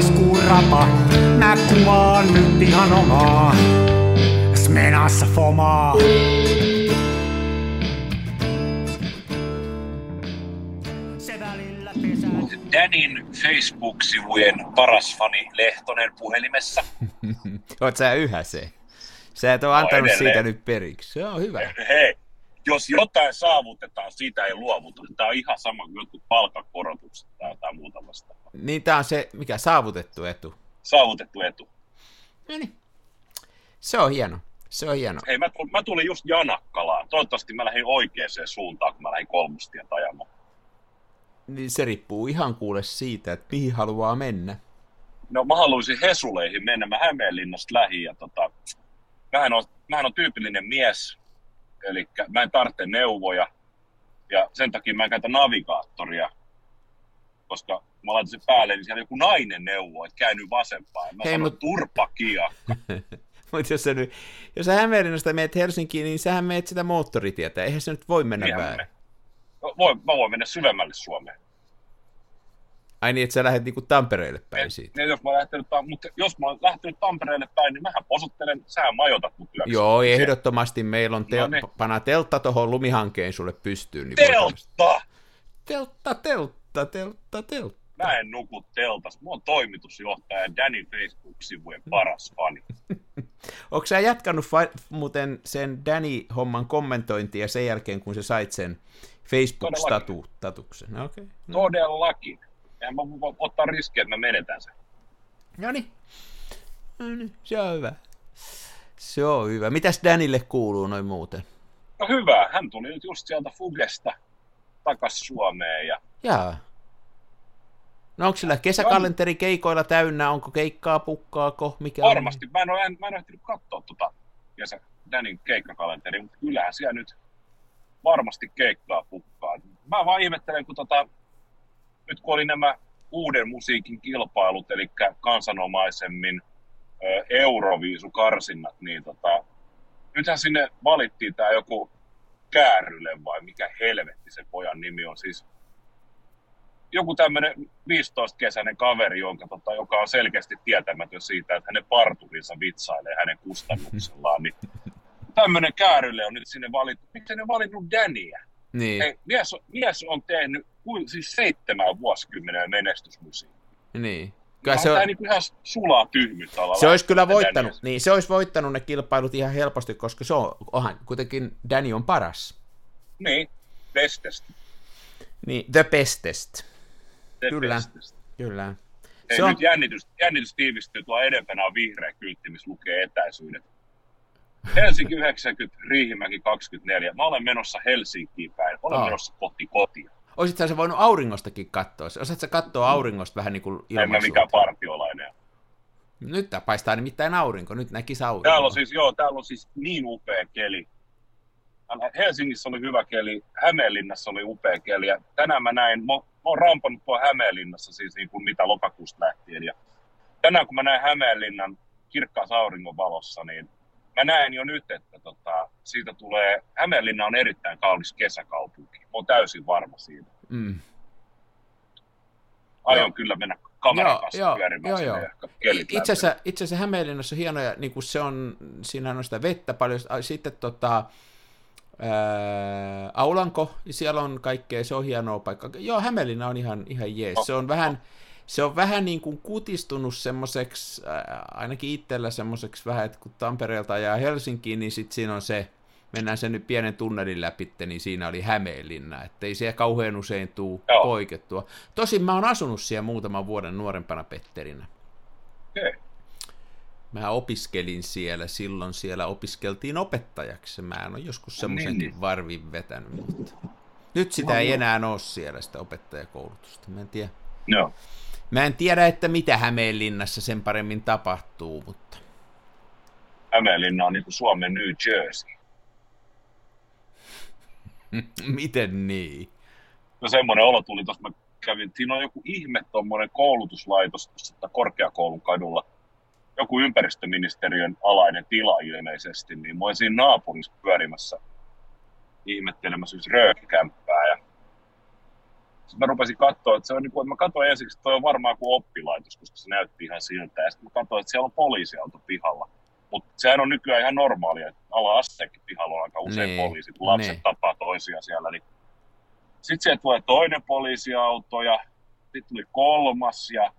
maaliskuun rapa. Mä kuvaan nyt ihan omaa. Smenassa fomaa. Se välillä pesää. Danin Facebook-sivujen paras fani Lehtonen puhelimessa. Oot sä yhä se? Sä et ole antanut edelleen. siitä nyt periksi. Se on hyvä. Hei, jos jotain saavutetaan, siitä ei luovuta. Tämä on ihan sama kuin jotkut palkankorotukset tai jotain muuta vastaavaa. Niin tää on se, mikä saavutettu etu. Saavutettu etu. No niin. Se on hieno. Se on hieno. Hei, mä, tulin, mä tulin just Janakkalaan. Toivottavasti mä lähdin oikeaan suuntaan, kun mä lähdin kolmostien ajamaan. Niin se riippuu ihan kuule siitä, että mihin haluaa mennä. No mä haluaisin Hesuleihin mennä. Mä Hämeenlinnasta lähin ja tota, mähän on, mähän on tyypillinen mies, eli mä en tarvitse neuvoja ja sen takia mä en käytä navigaattoria, koska mä laitan sen päälle, niin siellä joku nainen neuvoo, että käänny vasempaan. Mä Hei, sanon, mut-. Mutta jos sä, nyt, jos sä Hämeenlinnasta meet Helsinkiin, niin sähän meet sitä moottoritietä. Eihän se nyt voi mennä Niinhän väärin. me- Voi, mä voin mennä syvemmälle Suomeen. Ai niin, että sä lähdet niinku Tampereelle päin siitä. Ja jos, mä lähtenyt, mutta jos mä lähtenyt Tampereelle päin, niin mähän posottelen, sähän majoitat mut yöksi. Joo, ehdottomasti meillä on tel- No niin. pana teltta tuohon lumihankeen sulle pystyyn. Niin Teltta! teltta, teltta, teltta, teltta. Mä en nuku teltas. Mä oon toimitusjohtaja Danny Facebook-sivujen paras fani. Onko sä jatkanut fa- muuten sen Danny-homman kommentointia sen jälkeen, kun sä sait sen Facebook-statuksen? Okei. Okay. No. Todellakin. En mä voi ottaa riskiä, että mä menetän sen. no niin. No niin, se on hyvä. Se on hyvä. Mitäs Danille kuuluu noin muuten? No hyvä, hän tuli nyt just sieltä Fugesta takas Suomeen ja Jaa. No onko sillä kesäkalenteri keikoilla täynnä? Onko keikkaa, pukkaako? Mikä on? varmasti, mä en ole, mä en ole ehtinyt katsoa tota kesä Danin keikkakalenteri, mutta kyllähän siellä nyt varmasti keikkaa pukkaa. Mä vaan ihmettelen, kun tota, nyt kun oli nämä uuden musiikin kilpailut, eli kansanomaisemmin Euroviisukarsinnat, niin tota, nythän sinne valittiin tämä joku Kääryle vai mikä helvetti se pojan nimi on. Siis joku tämmöinen 15-kesäinen kaveri, jonka, tota, joka on selkeästi tietämätön siitä, että hänen parturinsa vitsailee hänen kustannuksellaan, niin tämmöinen kääryle on nyt sinne valittu. Miksi ne valinnut Daniä? Niin, Hei, mies, on- mies on tehnyt kuin, siis seitsemän vuosikymmenen menestysmusiikkia. niin. Kyllä se, on, Tämä niin ihan sulaa tyhmyyttä olla se olisi kyllä voittanut, Daniä. niin se olisi voittanut ne kilpailut ihan helposti, koska se on, onhan kuitenkin Danny on paras. Niin, bestest. Niin, the bestest. The Kyllä. bestest. Kyllä. Hei, Se on, nyt jännitys, jännitys tiivistyy, tuo edempänä on vihreä kyltti, missä lukee etäisyydet. Helsinki 90, Riihimäki 24. Mä olen menossa Helsinkiin päin. Olen Aa. menossa kohti kotia. Olisithan se voinut auringostakin katsoa. Osaatko sä katsoa auringosta vähän niin kuin En mä ilmaisuutta? mikään partiolainen. Nyt tää paistaa nimittäin aurinko, nyt näkisi aurinko. Täällä on siis, joo, täällä on siis niin upea keli. Helsingissä oli hyvä keli, Hämeenlinnassa oli upea keli. Ja tänään mä näin, mä, mä oon rampannut tuo Hämeenlinnassa siis niin kuin mitä lokakuusta lähtien. Ja tänään kun mä näin Hämeenlinnan kirkkaassa auringon valossa, niin mä näen jo nyt, että tota, siitä tulee, Hämeenlinna on erittäin kaunis kesäkaupunki. Mä oon täysin varma siitä. Mm. Aion Joo. kyllä mennä kameran Joo, kanssa joo, pyörimään joo, joo. Itse asiassa, itse asiassa Hämeenlinnassa on hienoja, niin kuin se on, siinähän on sitä vettä paljon, sitten tota, ää, Aulanko, siellä on kaikkea, se on hienoa paikka. Joo, Hämeenlinna on ihan, ihan jees. Se on vähän, se on vähän niin kuin kutistunut semmoiseksi, ää, ainakin itsellä semmoiseksi vähän, että kun Tampereelta ajaa Helsinkiin, niin sitten siinä on se, mennään sen nyt pienen tunnelin läpi, niin siinä oli Hämeenlinna, että ei siellä kauhean usein tuu Joo. poikettua. Tosin mä oon asunut siellä muutaman vuoden nuorempana Petterinä. Okei. Mä opiskelin siellä, silloin siellä opiskeltiin opettajaksi. Mä en ole joskus semmoisenkin niin. varvin vetänyt, mutta nyt sitä ei enää ole siellä, sitä opettajakoulutusta. Mä en tiedä. Joo. Mä en tiedä, että mitä Hämeenlinnassa sen paremmin tapahtuu, mutta Hämeenlinna on niin kuin Suomen New Jersey. miten niin? No semmoinen olo tuli tuossa, mä kävin, siinä on joku ihme tuommoinen koulutuslaitos tuossa korkeakoulun kadulla, joku ympäristöministeriön alainen tila ilmeisesti, niin mä olin siinä naapurissa pyörimässä ihmettelemässä yksi röökikämppää ja Sitten mä rupesin katsoa, että se on niin kuin, että mä katsoin ensiksi, että toi on varmaan kuin oppilaitos, koska se näytti ihan siltä. Ja sitten mä katsoin, että siellä on poliisiauto pihalla. Mutta sehän on nykyään ihan normaalia, että ala asteekin pihalla on aika usein Niin, poliisi, kun lapset niin. tapaa toisia siellä. Niin... Sitten sieltä tulee toinen poliisiauto ja sitten tuli kolmas ja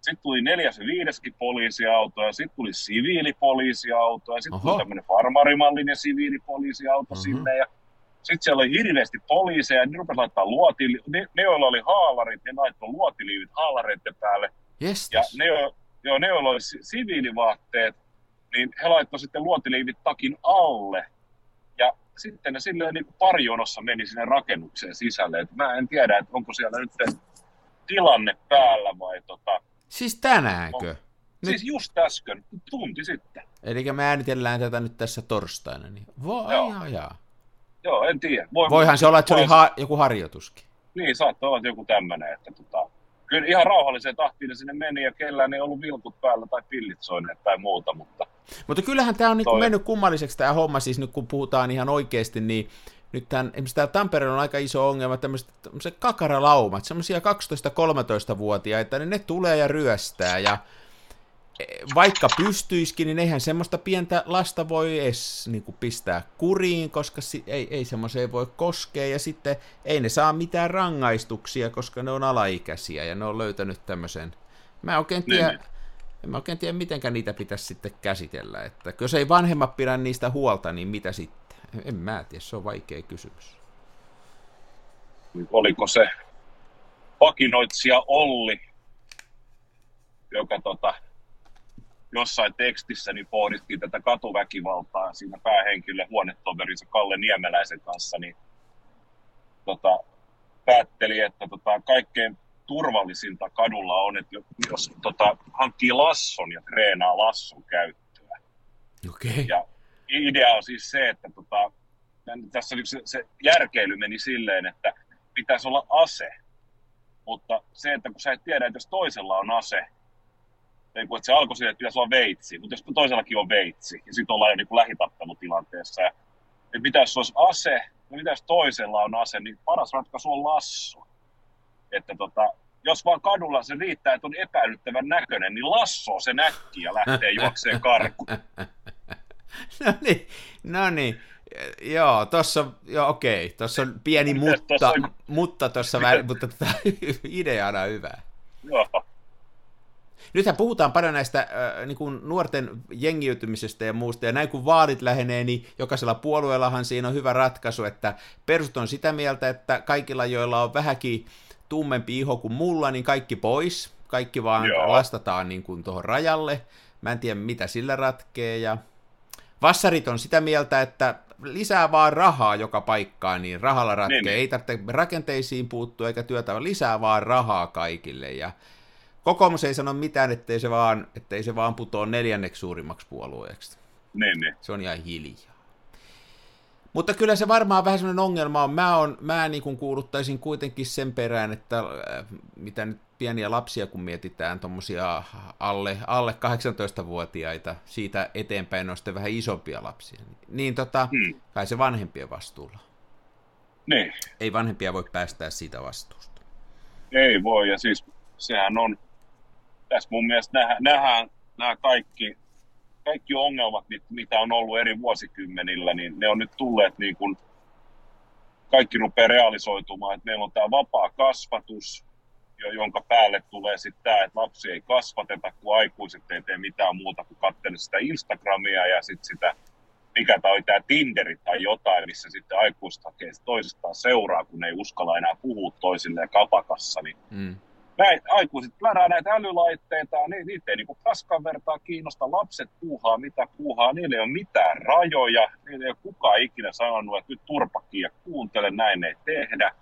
sitten tuli neljäs ja viideskin poliisiauto ja sitten tuli siviilipoliisiauto ja sitten tuli tämmöinen farmarimallinen siviilipoliisiauto Mhm. sinne ja sitten siellä oli hirveästi poliiseja ja ne rupesivat laittaa luotili, ne, ne, joilla oli haalarit, ne laittoi luotiliivit haalareiden päälle ja Jestas. ne, jo- ne joilla oli si- siviilivaatteet, niin he laittoi sitten luotiliivit takin alle. Ja sitten ne silleen niin kuin parijonossa meni sinne rakennukseen sisälle. Et mä en tiedä, että onko siellä nyt tilanne päällä vai tota... Siis tänäänkö? Nyt. Nyt- Siis just äsken, tunti sitten. Eli me äänitellään tätä nyt tässä torstaina. Niin... Voi, Joo. Joo, en tiedä. Voi, Voihan se olla, että se oli ha- joku harjoituskin. Niin, saattoi olla joku tämmöinen, että tota, kyllä ihan rauhalliseen tahtiin ne sinne meni ja kellään ei ollut vilkut päällä tai pillit soineet tai muuta, mutta Mutta kyllähän tämä on niin mennyt kummalliseksi tämä homma, siis nyt kun puhutaan ihan oikeasti, niin nyt tämän, esimerkiksi täällä Tampereella on aika iso ongelma, tämmöiset, tämmöiset kakaralaumat, semmoisia 12-13-vuotiaita, niin ne tulee ja ryöstää, ja vaikka pystyisikin, niin eihän semmoista pientä lasta voi edes niin kuin pistää kuriin, koska si- ei, ei semmoiseen voi koskea, ja sitten ei ne saa mitään rangaistuksia, koska ne on alaikäisiä, ja ne on löytänyt tämmöisen, mä oikein Niin, tiedä, niin. en mä oikein tiedä, mitenkä niitä pitäisi sitten käsitellä. Että jos ei vanhemmat pidä niistä huolta, niin mitä sitten? En mä tiedä, se on vaikea kysymys. oliko se vakinoitsija Olli, joka tota, jossain tekstissä niin pohdittiin tätä katuväkivaltaa siinä päähenkilö huonetoverinsa Kalle Niemeläisen kanssa, niin tota, päätteli, että tota, kaikkein turvallisinta kadulla on, että jos, tota, hankkii lasson ja treenaa lasson käyttöä. Okei. Okay. Ja idea on siis se, että tota, tässä se, se järkeily meni silleen, että pitäisi olla ase, mutta se, että kun sä et tiedä, että jos toisella on ase, niin kuin, että se alkoi siitä, että pitäisi olla veitsi, mutta jos toisellakin on veitsi, ja sitten ollaan jo niin kuin lähitappelutilanteessa, ja että mitä jos olisi ase, ja mitä jos toisella on ase, niin paras ratkaisu on lasso. Että tota, jos vaan kadulla se riittää, että on epäilyttävän näköinen, niin lasso se näkki ja lähtee juokseen karkuun. No niin, no niin. Joo, tossa, joo okei, tossa on pieni Mites mutta, tossa on- mutta tossa väl, mutta tota, ideana on hyvä. Joo. Nythän puhutaan paljon näistä äh, niin kuin nuorten jengiytymisestä ja muusta, ja näin kun vaalit lähenee, niin jokaisella puolueellahan siinä on hyvä ratkaisu, että perustus on sitä mieltä, että kaikilla, joilla on vähänkin tummempi iho kuin mulla, niin kaikki pois, kaikki vaan Joo. lastataan niin kuin tuohon rajalle, mä en tiedä mitä sillä ratkee, ja vassarit on sitä mieltä, että lisää vaan rahaa joka paikkaan, niin rahalla ratkee, Niin, niin. ei tarvitse rakenteisiin puuttua eikä työtä, vaan lisää vaan rahaa kaikille, ja Kokoomus ei sano mitään, ettei se vaan, ettei se vaan putoa neljänneksi suurimmaksi puolueeksi. Niin, niin. Se on ihan hiljaa. Mutta kyllä se varmaan vähän sellainen ongelma on. Mä, on, mä niin kuin kuuluttaisin kuitenkin sen perään, että äh, mitä nyt pieniä lapsia, kun mietitään tuommoisia alle, alle 18-vuotiaita, siitä eteenpäin on sitten vähän isompia lapsia. Niin tota, Hmm. kai se vanhempien vastuulla. Niin. Ei vanhempia voi päästää siitä vastuusta. Ei voi, ja siis sehän on, tässä mun mielestä nähdään, nähdään nämä kaikki, kaikki ongelmat, mit- mitä on ollut eri vuosikymmenillä, niin ne on nyt tulleet niin kuin, kaikki rupeaa realisoitumaan, että meillä on tämä vapaa kasvatus, jo- jonka päälle tulee sitten tämä, että lapsi ei kasvateta, kun aikuiset ei tee mitään muuta kuin katsella sitä Instagramia ja sitten sitä, mikä tämä oli tämä Tinderi tai jotain, missä sitten aikuiset hakee toisistaan seuraa, kun ei uskalla enää puhua toisilleen kapakassa, niin Mm. Näitä aikuiset plärää näitä älylaitteita, niin niitä ei niinku paskan vertaa kiinnosta. Lapset puuhaa mitä puuhaa, niillä ei ole mitään rajoja, niillä ei ole kukaan ikinä sanonut, että nyt turpakin ja kuuntele, näin ei tehdä.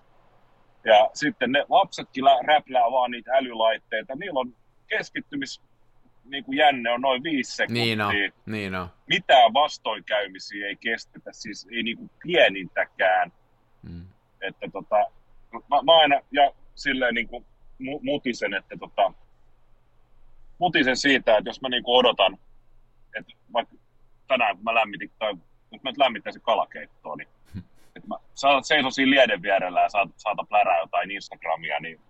Ja sitten ne lapsetkin lä- räplää vaan niitä älylaitteita, niillä on keskittymis niin kuin jänne on noin viisi sekuntia. Niin on, niin on. Mitään vastoinkäymisiä ei kestetä, siis ei niin kuin pienintäkään Mm. että tota, mä, mä aina ja silleen niin kuin mu- mutisen, että tota, mutisen siitä, että jos mä niin kuin odotan, että vaikka tänään kun mä lämmitin, tai nyt mä nyt lämmittäisin kalakeittoa, niin että mä seison siinä lieden vierellä ja saat, saata plärää jotain Instagramia, niin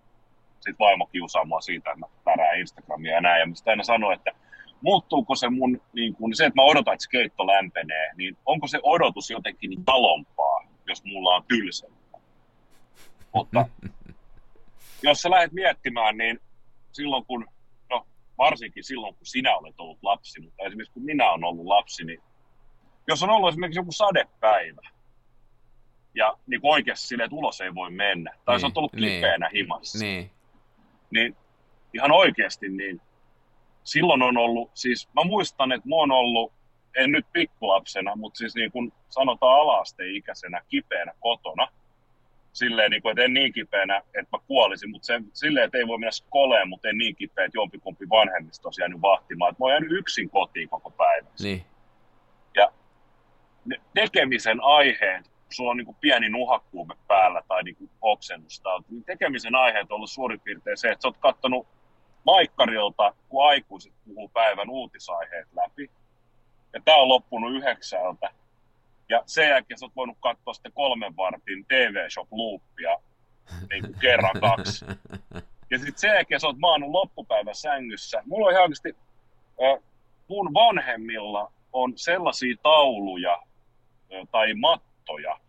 sit vaimo kiusaa mua siitä, että mä plärää Instagramia ja näin. Ja mä aina sanoin, että muuttuuko se mun, niin kun, se, että mä odotan, että se keitto lämpenee, niin onko se odotus jotenkin niin talompaa, jos mulla on tylsempää? Mutta jos sä lähdet miettimään, niin silloin kun, no varsinkin silloin kun sinä olet ollut lapsi, mutta esimerkiksi kun minä olen ollut lapsi, niin jos on ollut esimerkiksi joku sadepäivä, ja niin oikeasti silleen, että ulos ei voi mennä, tai niin, se on tullut niin, kipeänä himassa, niin. niin ihan oikeasti, niin silloin on ollut, siis mä muistan, että mä oon ollut, en nyt pikkulapsena, mutta siis niin kuin sanotaan alaasteikäisenä kipeänä kotona, silleen, niin kuin, että en niin kipeänä, että mä kuolisin, mutta se, silleen, että ei voi mennä skoleen, mutta en niin kipeä, että jompikumpi vanhemmista on jäänyt vahtimaan. Että mä oon jäänyt yksin kotiin koko päivän. Niin. Ja ne tekemisen aiheet, kun sulla on niin kuin pieni nuhakkuume päällä tai niin kuin oksennusta, niin tekemisen aiheet on ollut suurin piirtein se, että sä oot kattonut Maikkarilta, kun aikuiset puhuu päivän uutisaiheet läpi. Ja tämä on loppunut yhdeksältä. Ja sen jälkeen sä oot voinut katsoa sitten kolmen vartin TV-shop-loopia niin kuin kerran kaksi. Ja sitten sen jälkeen sä oot maannut loppupäivän sängyssä. Mulla on ihan oikeasti, äh, mun vanhemmilla on sellaisia tauluja äh, tai mattoja,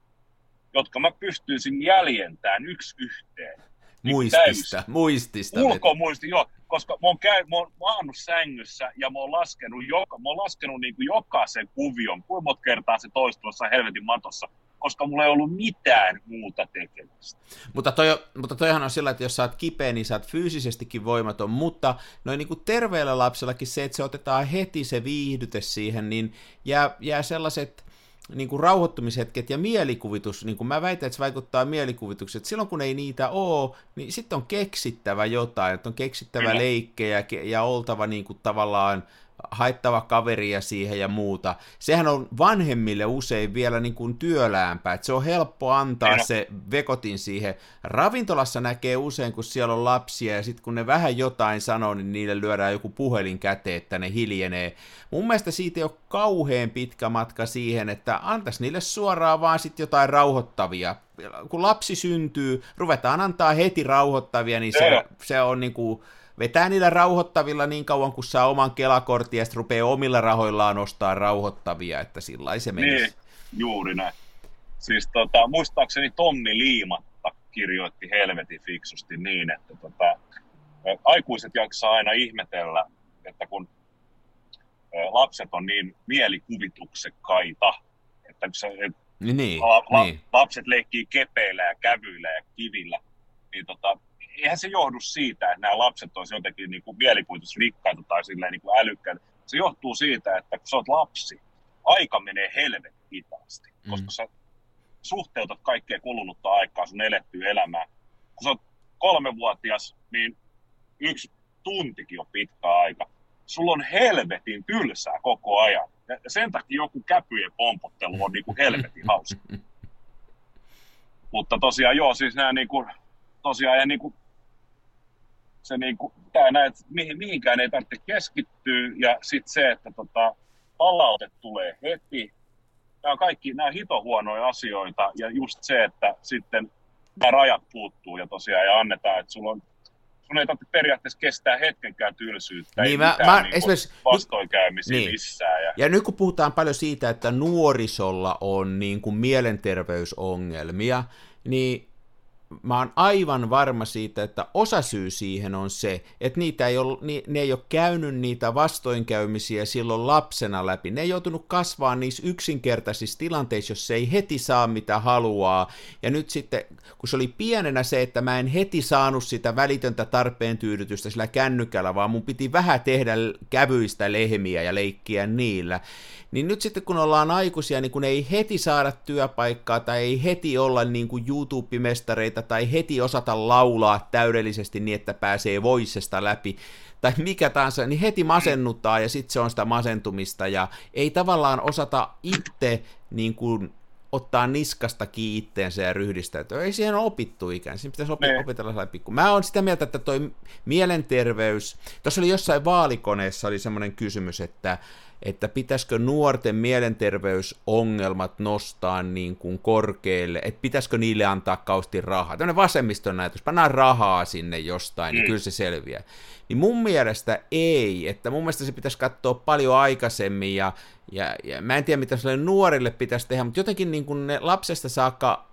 jotka mä pystyisin jäljentämään yksi yhteen. Niin muistista, täys. muistista. Ulkomuisti, joo koska mä oon, käy, mä oon maannut sängyssä ja mä oon laskenut, joka, mä oon laskenut niin kuin jokaisen kuvion, kuinka monta kertaa se toistuvassa helvetin matossa, koska mulla ei ollut mitään muuta tekemistä. Mutta, toi, mutta toihan on sillä, että jos sä oot kipeä, niin sä oot fyysisestikin voimaton, mutta noin niin kuin terveellä lapsellakin se, että se otetaan heti se viihdyte siihen, niin jää, jää sellaiset niin kuin rauhoittumishetket ja mielikuvitus, niin kuin mä väitän, että se vaikuttaa mielikuvitukset. Silloin kun ei niitä ole, niin sitten on keksittävä jotain, että on keksittävä Kyllä. leikkejä ja oltava niin kuin tavallaan haittava kaveria siihen ja muuta. Sehän on vanhemmille usein vielä niin kuin työläämpää, että se on helppo antaa Eino. se vekotin siihen. Ravintolassa näkee usein, kun siellä on lapsia ja sitten kun ne vähän jotain sanoo, niin niille lyödään joku puhelin käteen, että ne hiljenee. Mun mielestä siitä ei ole kauhean pitkä matka siihen, että antaisi niille suoraan vaan sitten jotain rauhoittavia. Kun lapsi syntyy, ruvetaan antaa heti rauhoittavia, niin se, se on niin kuin vetää niillä rauhoittavilla niin kauan, kun saa oman kelakortin ja sitten rupeaa omilla rahoillaan ostaa rauhoittavia, että sillä se menisi. Niin, juuri näin. Siis tota, muistaakseni Tommi Liimatta kirjoitti helvetin fiksusti niin, että tota, aikuiset jaksaa aina ihmetellä, että kun lapset on niin mielikuvituksekkaita, että se, niin, la, la, niin. lapset leikkii kepeillä ja kävyillä ja kivillä, niin tota, eihän se johdu siitä, että nämä lapset olisivat jotenkin niin kuin mielikuvitusrikkaita tai silleen niin kuin älykkäitä. Se johtuu siitä, että kun sä oot lapsi, aika menee helvetin hitaasti, mm. koska sä suhteutat kaikkea kulunutta aikaa sun elettyä elämää. Kun sä oot kolmevuotias, niin yksi tuntikin on pitkä aika. Sulla on helvetin tylsää koko ajan. Ja sen takia joku käpyjen pompottelu on niin kuin helvetin hauska. Mutta tosiaan joo, siis nämä niin kuin, tosiaan ja niin kuin se niin kuin, tää näet, mihin, mihinkään ei tarvitse keskittyä ja sitten se, että tota, palaute tulee heti. Nämä on kaikki nämä hito huonoja asioita ja just se, että sitten nämä rajat puuttuu ja tosiaan ja annetaan, että sulla on sun ei tarvitse periaatteessa kestää hetkenkään tylsyyttä, niin, ei mä, mitään mä, niin esimerkiksi, vastoinkäymisiä niin. missään. Ja... ja nyt kun puhutaan paljon siitä, että nuorisolla on niin kuin mielenterveysongelmia, niin mä oon aivan varma siitä, että osa syy siihen on se, että niitä ei ole, ne ei ole käynyt niitä vastoinkäymisiä silloin lapsena läpi. Ne ei joutunut kasvaa niissä yksinkertaisissa tilanteissa, jos se ei heti saa mitä haluaa. Ja nyt sitten, kun se oli pienenä se, että mä en heti saanut sitä välitöntä tarpeen tyydytystä sillä kännykällä, vaan mun piti vähän tehdä kävyistä lehmiä ja leikkiä niillä, niin nyt sitten kun ollaan aikuisia, niin kun ei heti saada työpaikkaa tai ei heti olla niin kuin YouTube-mestareita tai heti osata laulaa täydellisesti niin, että pääsee voisesta läpi, tai mikä tahansa, niin heti masennuttaa ja sitten se on sitä masentumista ja ei tavallaan osata itse niin kuin ottaa niskasta kiinni itteensä ja ryhdistäytyä. Ei siihen ole opittu ikään, siinä pitäisi opi- opetella sellainen pikku. Mä oon sitä mieltä, että toi mielenterveys, tuossa oli jossain vaalikoneessa oli semmoinen kysymys, että että pitäisikö nuorten mielenterveysongelmat nostaa niin kuin korkealle, että pitäisikö niille antaa kausti rahaa. Tämmöinen vasemmiston näytös, pannaan rahaa sinne jostain, niin mm. kyllä se selviää. Niin mun mielestä ei, että mun mielestä se pitäisi katsoa paljon aikaisemmin, ja, ja, ja mä en tiedä mitä sille nuorille pitäisi tehdä, mutta jotenkin niin kuin ne lapsesta saakka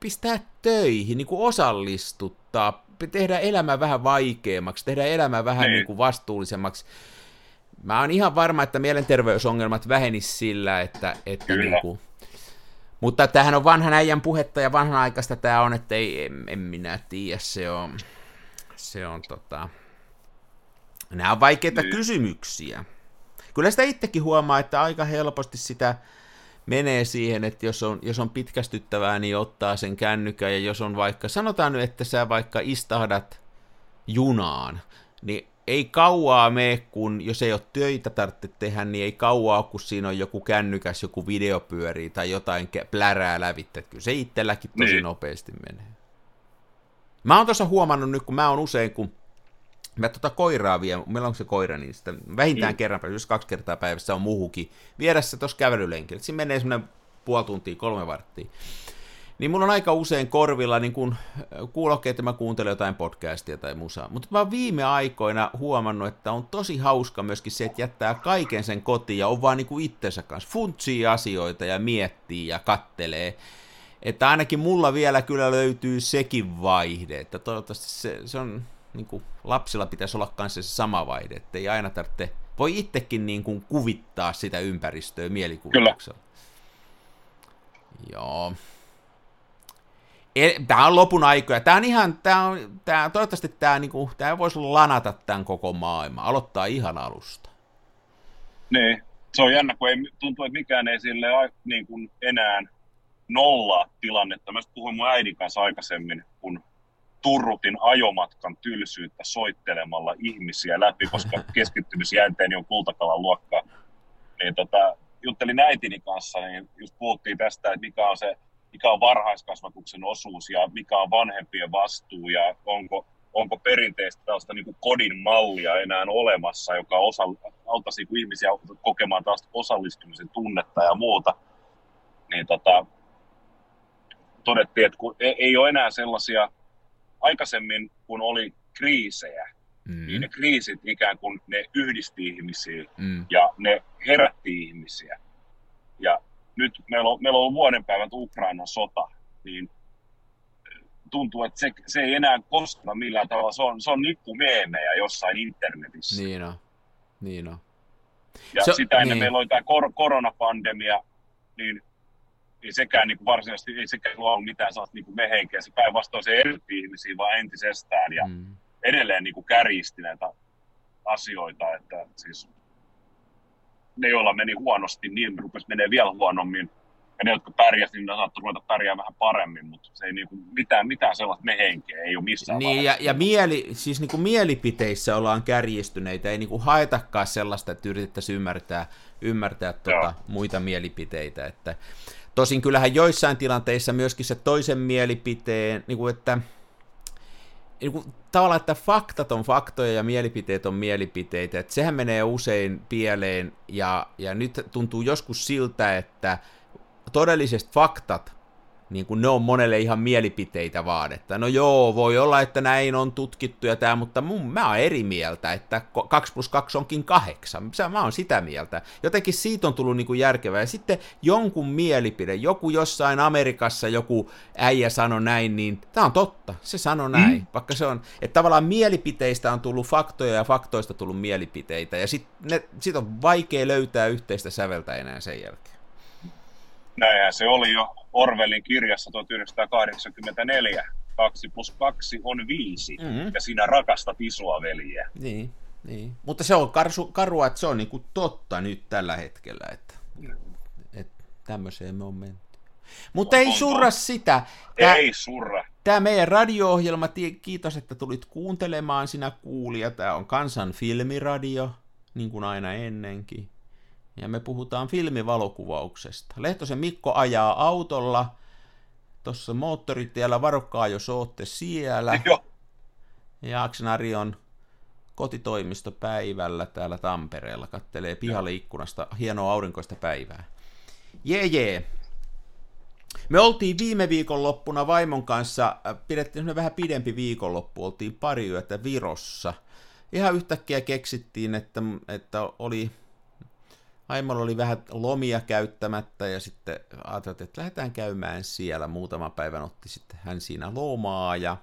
pistää töihin, niin kuin osallistuttaa, tehdä elämä vähän vaikeammaksi, tehdä elämä vähän niin. Niin kuin vastuullisemmaksi. Mä oon ihan varma, että mielenterveysongelmat vähenis sillä, että, että niin kuin, mutta tämähän on vanhan äijän puhetta ja vanhanaikaista tämä on, että ei, en, en minä tiedä, se on, se on tota, nämä on vaikeita niin. kysymyksiä. Kyllä sitä itsekin huomaa, että aika helposti sitä menee siihen, että jos on, jos on pitkästyttävää, niin ottaa sen kännykän, ja jos on vaikka, sanotaan nyt, että sä vaikka istahdat junaan, niin ei kauaa mene, kun jos ei ole töitä tarvitse tehdä, niin ei kauaa, kun siinä on joku kännykäs, joku video pyörii tai jotain plärää lävittä. Kyllä se itselläkin tosi niin. nopeasti menee. Mä oon tuossa huomannut nyt, kun mä oon usein, kun mä tota koiraa vielä, meillä on se koira, niin sitä vähintään mm. kerran päivässä, jos kaksi kertaa päivässä on muhukin, viedä se tuossa kävelylenkillä. Siinä menee semmoinen puoli tuntia, kolme varttia. Niin mun on aika usein korvilla niin kun kuulokkeet, että mä kuuntelen jotain podcastia tai musaa. Mutta mä oon viime aikoina huomannut, että on tosi hauska myöskin se, että jättää kaiken sen kotiin ja on vaan niin kuin itsensä kanssa. Funtsii asioita ja miettii ja kattelee. Että ainakin mulla vielä kyllä löytyy sekin vaihde, että toivottavasti se, se on, niin kuin, lapsilla pitäisi olla kanssa se sama vaihde, että ei aina tarvitse, voi itsekin niin kuin, kuvittaa sitä ympäristöä mielikuvituksella. Kyllä. Joo. Tämä on lopun aikoja. Tämä on ihan, tämä on, tämä, toivottavasti tämä, niin kuin, tämä voisi lanata tämän koko maailman, aloittaa ihan alusta. Niin, se on jännä, kun ei, tuntuu, että mikään ei sille niin kuin enää nollaa tilannetta. Mä puhuin mun äidin kanssa aikaisemmin, kun turrutin ajomatkan tylsyyttä soittelemalla ihmisiä läpi, koska keskittymisjänteeni on kultakalan luokkaa. Niin tota, juttelin äitini kanssa, niin just puhuttiin tästä, että mikä on se mikä on varhaiskasvatuksen osuus ja mikä on vanhempien vastuu ja onko, onko perinteistä tällaista niin kodin mallia enää olemassa, joka osa, auttaisi niin ihmisiä kokemaan taas osallistumisen tunnetta ja muuta. Niin tota, todettiin, että kun ei, ei ole enää sellaisia, aikaisemmin kun oli kriisejä, mm. niin ne kriisit ikään kuin ne yhdisti ihmisiä mm. ja ne herätti ihmisiä. Ja nyt meillä on, meillä on ollut vuoden päivät Ukrainan sota, niin tuntuu, että se, se ei enää kosketa millään tavalla. Se on, se on meemejä jossain internetissä. Niin on. Niin on. Ja se, sitä ennen niin. meillä oli tämä kor- koronapandemia, niin, niin sekään niin kuin varsinaisesti ei sekään ollut mitään sellaista niin mehenkeä. Se päinvastoin se eritti ihmisiä vaan entisestään ja mm. edelleen niin kuin kärjisti näitä asioita. Että siis ne, joilla meni huonosti, niin rupesi menee vielä huonommin. Ja ne, jotka pärjäsivät, niin ne saattoi ruveta pärjää vähän paremmin, mutta se ei niinku, mitään, mitään sellaista mehenkeä ei ole missään Niin, ja, ja mieli, siis niinku mielipiteissä ollaan kärjistyneitä, ei niinku haetakaan sellaista, että yritettäisiin ymmärtää, ymmärtää tuota muita mielipiteitä. Että, tosin kyllähän joissain tilanteissa myöskin se toisen mielipiteen, niin kuin että tavallaan, että faktat on faktoja ja mielipiteet on mielipiteitä, että sehän menee usein pieleen, ja, ja nyt tuntuu joskus siltä, että todelliset faktat niin kuin ne on monelle ihan mielipiteitä vaan, että no joo, voi olla, että näin on tutkittu ja tämä, mutta mun, mä oon eri mieltä, että 2 plus 2 onkin kahdeksan, mä oon sitä mieltä. Jotenkin siitä on tullut niin kuin järkevää. Ja sitten jonkun mielipide, joku jossain Amerikassa joku äijä sanoi näin, niin tämä on totta, se sanoi näin. Mm. Vaikka se on, että tavallaan mielipiteistä on tullut faktoja ja faktoista tullut mielipiteitä, ja sitten sit on vaikea löytää yhteistä säveltä enää sen jälkeen. Näinhän se oli jo Orwellin kirjassa 1984. 2 plus 2 on 5, mm-hmm. ja sinä rakastat isoa veljeä. Niin, niin. mutta se on karsu, karua, että se on niinku totta nyt tällä hetkellä, että, mm. että tämmöiseen me on menty. Mutta ei surra sitä. Tää, ei surra. Tämä meidän radio-ohjelma, kiitos, että tulit kuuntelemaan sinä kuulija. Tämä on Kansan filmiradio, niin kuin aina ennenkin ja me puhutaan filmivalokuvauksesta. Lehtosen Mikko ajaa autolla tuossa moottoritiellä, varokkaa jos ootte siellä. Joo. Ja Aksenari on kotitoimistopäivällä täällä Tampereella, kattelee pihalle ikkunasta hienoa aurinkoista päivää. Jee, jee. Me oltiin viime viikonloppuna vaimon kanssa, äh, pidettiin vähän pidempi viikonloppu, oltiin pari yötä Virossa. Ihan yhtäkkiä keksittiin, että, että oli, vaimolla oli vähän lomia käyttämättä ja sitten ajateltiin, että lähdetään käymään siellä. Muutama päivän otti sitten hän siinä lomaa ja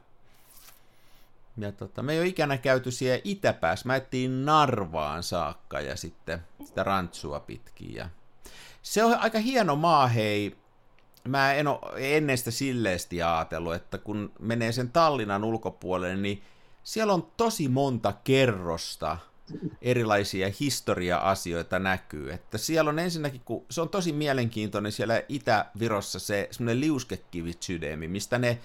ja tota, me ei ole ikänä käyty siellä itäpäässä. Mä ettiin Narvaan saakka ja sitten sitä rantsua pitkin. Ja se on aika hieno maa, hei. Mä en ole ennen sitä silleesti ajatellut, että kun menee sen Tallinnan ulkopuolelle, niin siellä on tosi monta kerrosta erilaisia historia-asioita näkyy. Että siellä on ensinnäkin, kun se on tosi mielenkiintoinen siellä Itä-Virossa se semmoinen liuskekivitsydemi, mistä ne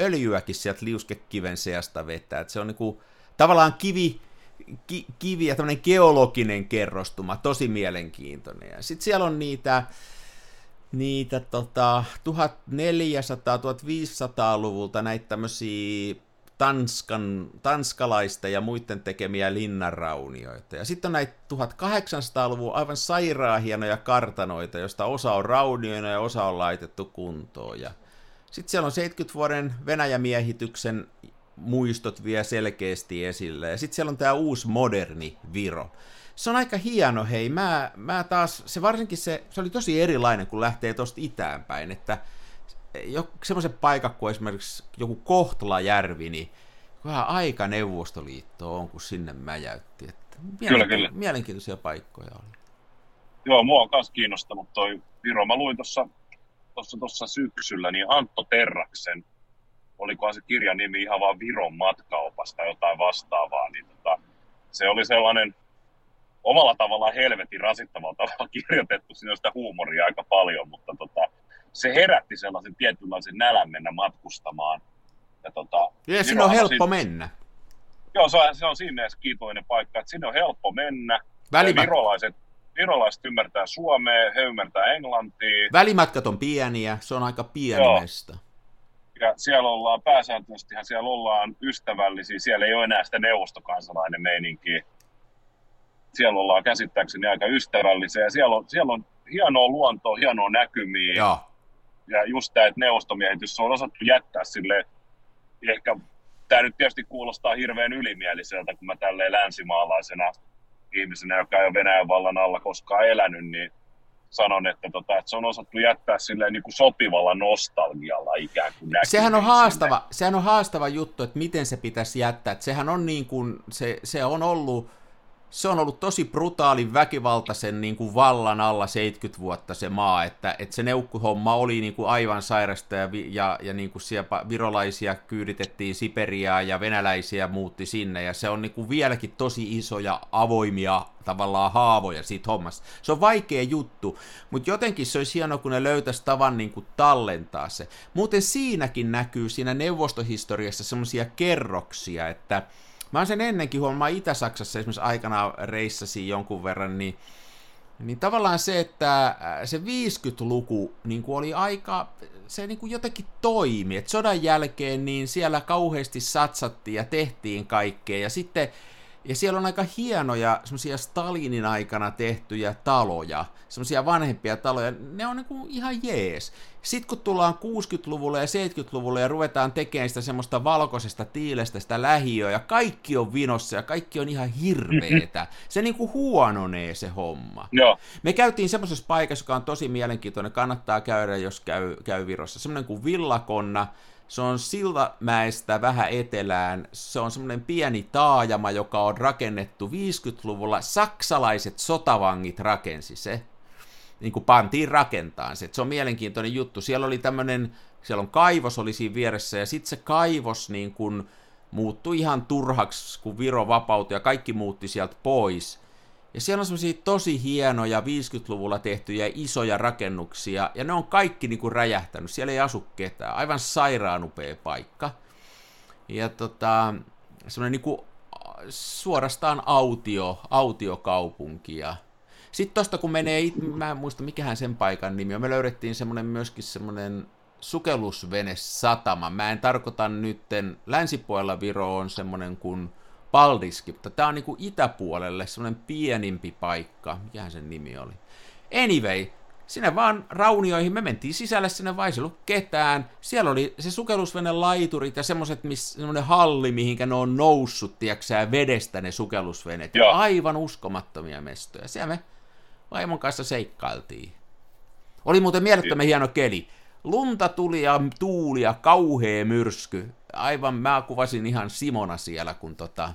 öljyäkin sieltä liuskekiven seasta vetää. Että se on niinku, tavallaan kivi, ki, kivi ja tämmöinen geologinen kerrostuma, tosi mielenkiintoinen. Ja sitten siellä on niitä, niitä tota, 1400-1500-luvulta näitä tämmöisiä Tanskan, tanskalaista ja muiden tekemiä linnanraunioita. Ja sitten on näitä 1800-luvun aivan sairaan hienoja kartanoita, joista osa on raunioina ja osa on laitettu kuntoon. Ja sitten siellä on 70 vuoden Venäjämiehityksen muistot vielä selkeästi esille. Ja sitten siellä on tämä uusi moderni Viro. Se on aika hieno, hei. Mä, mä taas, se varsinkin se, se oli tosi erilainen, kun lähtee tuosta itään päin, että semmoisen paikan kuin esimerkiksi joku Kohtlajärvi, niin vähän aika Neuvostoliitto on, kun sinne mäjäytti. Että kyllä, kyllä. Mielenkiintoisia paikkoja oli. Joo, mua on myös kiinnostanut toi Viro. Mä luin tuossa tuossa, tuossa syksyllä, niin Antto Terraksen, olikohan se kirjan nimi ihan vaan Viron matkaopasta jotain vastaavaa, niin tota, se oli sellainen omalla tavallaan helvetin rasittavalla tavalla kirjoitettu, siinä on sitä huumoria aika paljon, mutta tota, se herätti sellaisen tietynlaisen nälän mennä matkustamaan. Ja, tota, ja sinne on helppo siinä, mennä. Joo, se on, se on siinä mielessä kiitollinen paikka, että sinne on helppo mennä. Välimät... Virolaiset, virolaiset ymmärtää suomea, he ymmärtää englantia. Välimatkat on pieniä, se on aika pieni Joo. mesta. Ja siellä ollaan pääsääntöisesti, siellä ollaan ystävällisiä, siellä ei ole enää sitä neuvostokansalainen meininki. Siellä ollaan käsittääkseni aika ystävällisiä siellä on, siellä on hienoa luontoa, hienoa näkymiä. Joo. Ja just tämä, että neuvostomiehitys on osattu jättää sille, ehkä tämä nyt tietysti kuulostaa hirveän ylimieliseltä, kun mä tälleen länsimaalaisena ihmisenä, joka ei ole Venäjän vallan alla koskaan elänyt, niin sanon, että, tota, että se on osattu jättää silleen niin kuin sopivalla nostalgialla ikään kuin sehän on, haastava, sehän on haastava juttu, että miten se pitäisi jättää. Että sehän on niin kuin, se, se on ollut se on ollut tosi brutaalin väkivaltaisen niin kuin vallan alla 70 vuotta se maa, että, että se neukkuhomma oli niin kuin aivan sairasta ja, ja, ja niin kuin siellä virolaisia kyyditettiin Siperiaa ja venäläisiä muutti sinne ja se on niin kuin vieläkin tosi isoja avoimia tavallaan haavoja siitä hommasta. Se on vaikea juttu, mutta jotenkin se olisi hienoa, kun ne löytäisi tavan niin kuin tallentaa se. Muuten siinäkin näkyy siinä neuvostohistoriassa semmoisia kerroksia, että Mä oon sen ennenkin mä Itä-Saksassa esimerkiksi aikana reissasin jonkun verran, niin, niin tavallaan se, että äh, se 50-luku niin kuin oli aika, se niin kuin jotenkin toimi, että sodan jälkeen niin siellä kauheasti satsattiin ja tehtiin kaikkea, ja sitten ja siellä on aika hienoja semmoisia Stalinin aikana tehtyjä taloja, semmoisia vanhempia taloja, ne on niinku ihan jees. Sitten kun tullaan 60-luvulle ja 70-luvulle ja ruvetaan tekemään sitä semmoista valkoisesta tiilestä, sitä lähiöä, ja kaikki on vinossa ja kaikki on ihan hirveetä. Se niinku huononee se homma. Joo. Me käytiin semmoisessa paikassa, joka on tosi mielenkiintoinen, kannattaa käydä, jos käy, käy Virossa. Semmoinen kuin Villakonna, se on Siltamäestä vähän etelään. Se on semmoinen pieni taajama, joka on rakennettu 50-luvulla. Saksalaiset sotavangit rakensi se. Niin kuin pantiin rakentaan se. Se on mielenkiintoinen juttu. Siellä oli tämmöinen, siellä on kaivos oli siinä vieressä ja sitten se kaivos niin kuin muuttui ihan turhaksi, kun Viro vapautui ja kaikki muutti sieltä pois. Ja siellä on semmoisia tosi hienoja 50-luvulla tehtyjä isoja rakennuksia, ja ne on kaikki niinku räjähtänyt, siellä ei asu ketään, aivan sairaan upea paikka. Ja tota, semmoinen niinku suorastaan autio, autiokaupunki. Ja sitten tosta kun menee, mä en muista mikähän sen paikan nimi on, me löydettiin semmoinen myöskin semmoinen sukellusvene satama. Mä en tarkoita nytten, länsipuolella Viro on semmoinen kuin Paldiski, mutta tämä on niin kuin itäpuolelle semmoinen pienimpi paikka. Mikähän sen nimi oli? Anyway, sinne vaan raunioihin, me mentiin sisälle sinne, vai se ketään. Siellä oli se sukellusvene laiturit ja semmoiset, semmoinen halli, mihinkä ne on noussut, tiedätkö vedestä ne sukellusveneet. Joo. Aivan uskomattomia mestoja. Siellä me vaimon kanssa seikkailtiin. Oli muuten mielettömän hieno keli. Lunta tuli ja tuuli ja kauhea myrsky. Aivan, mä kuvasin ihan Simona siellä, kun tota,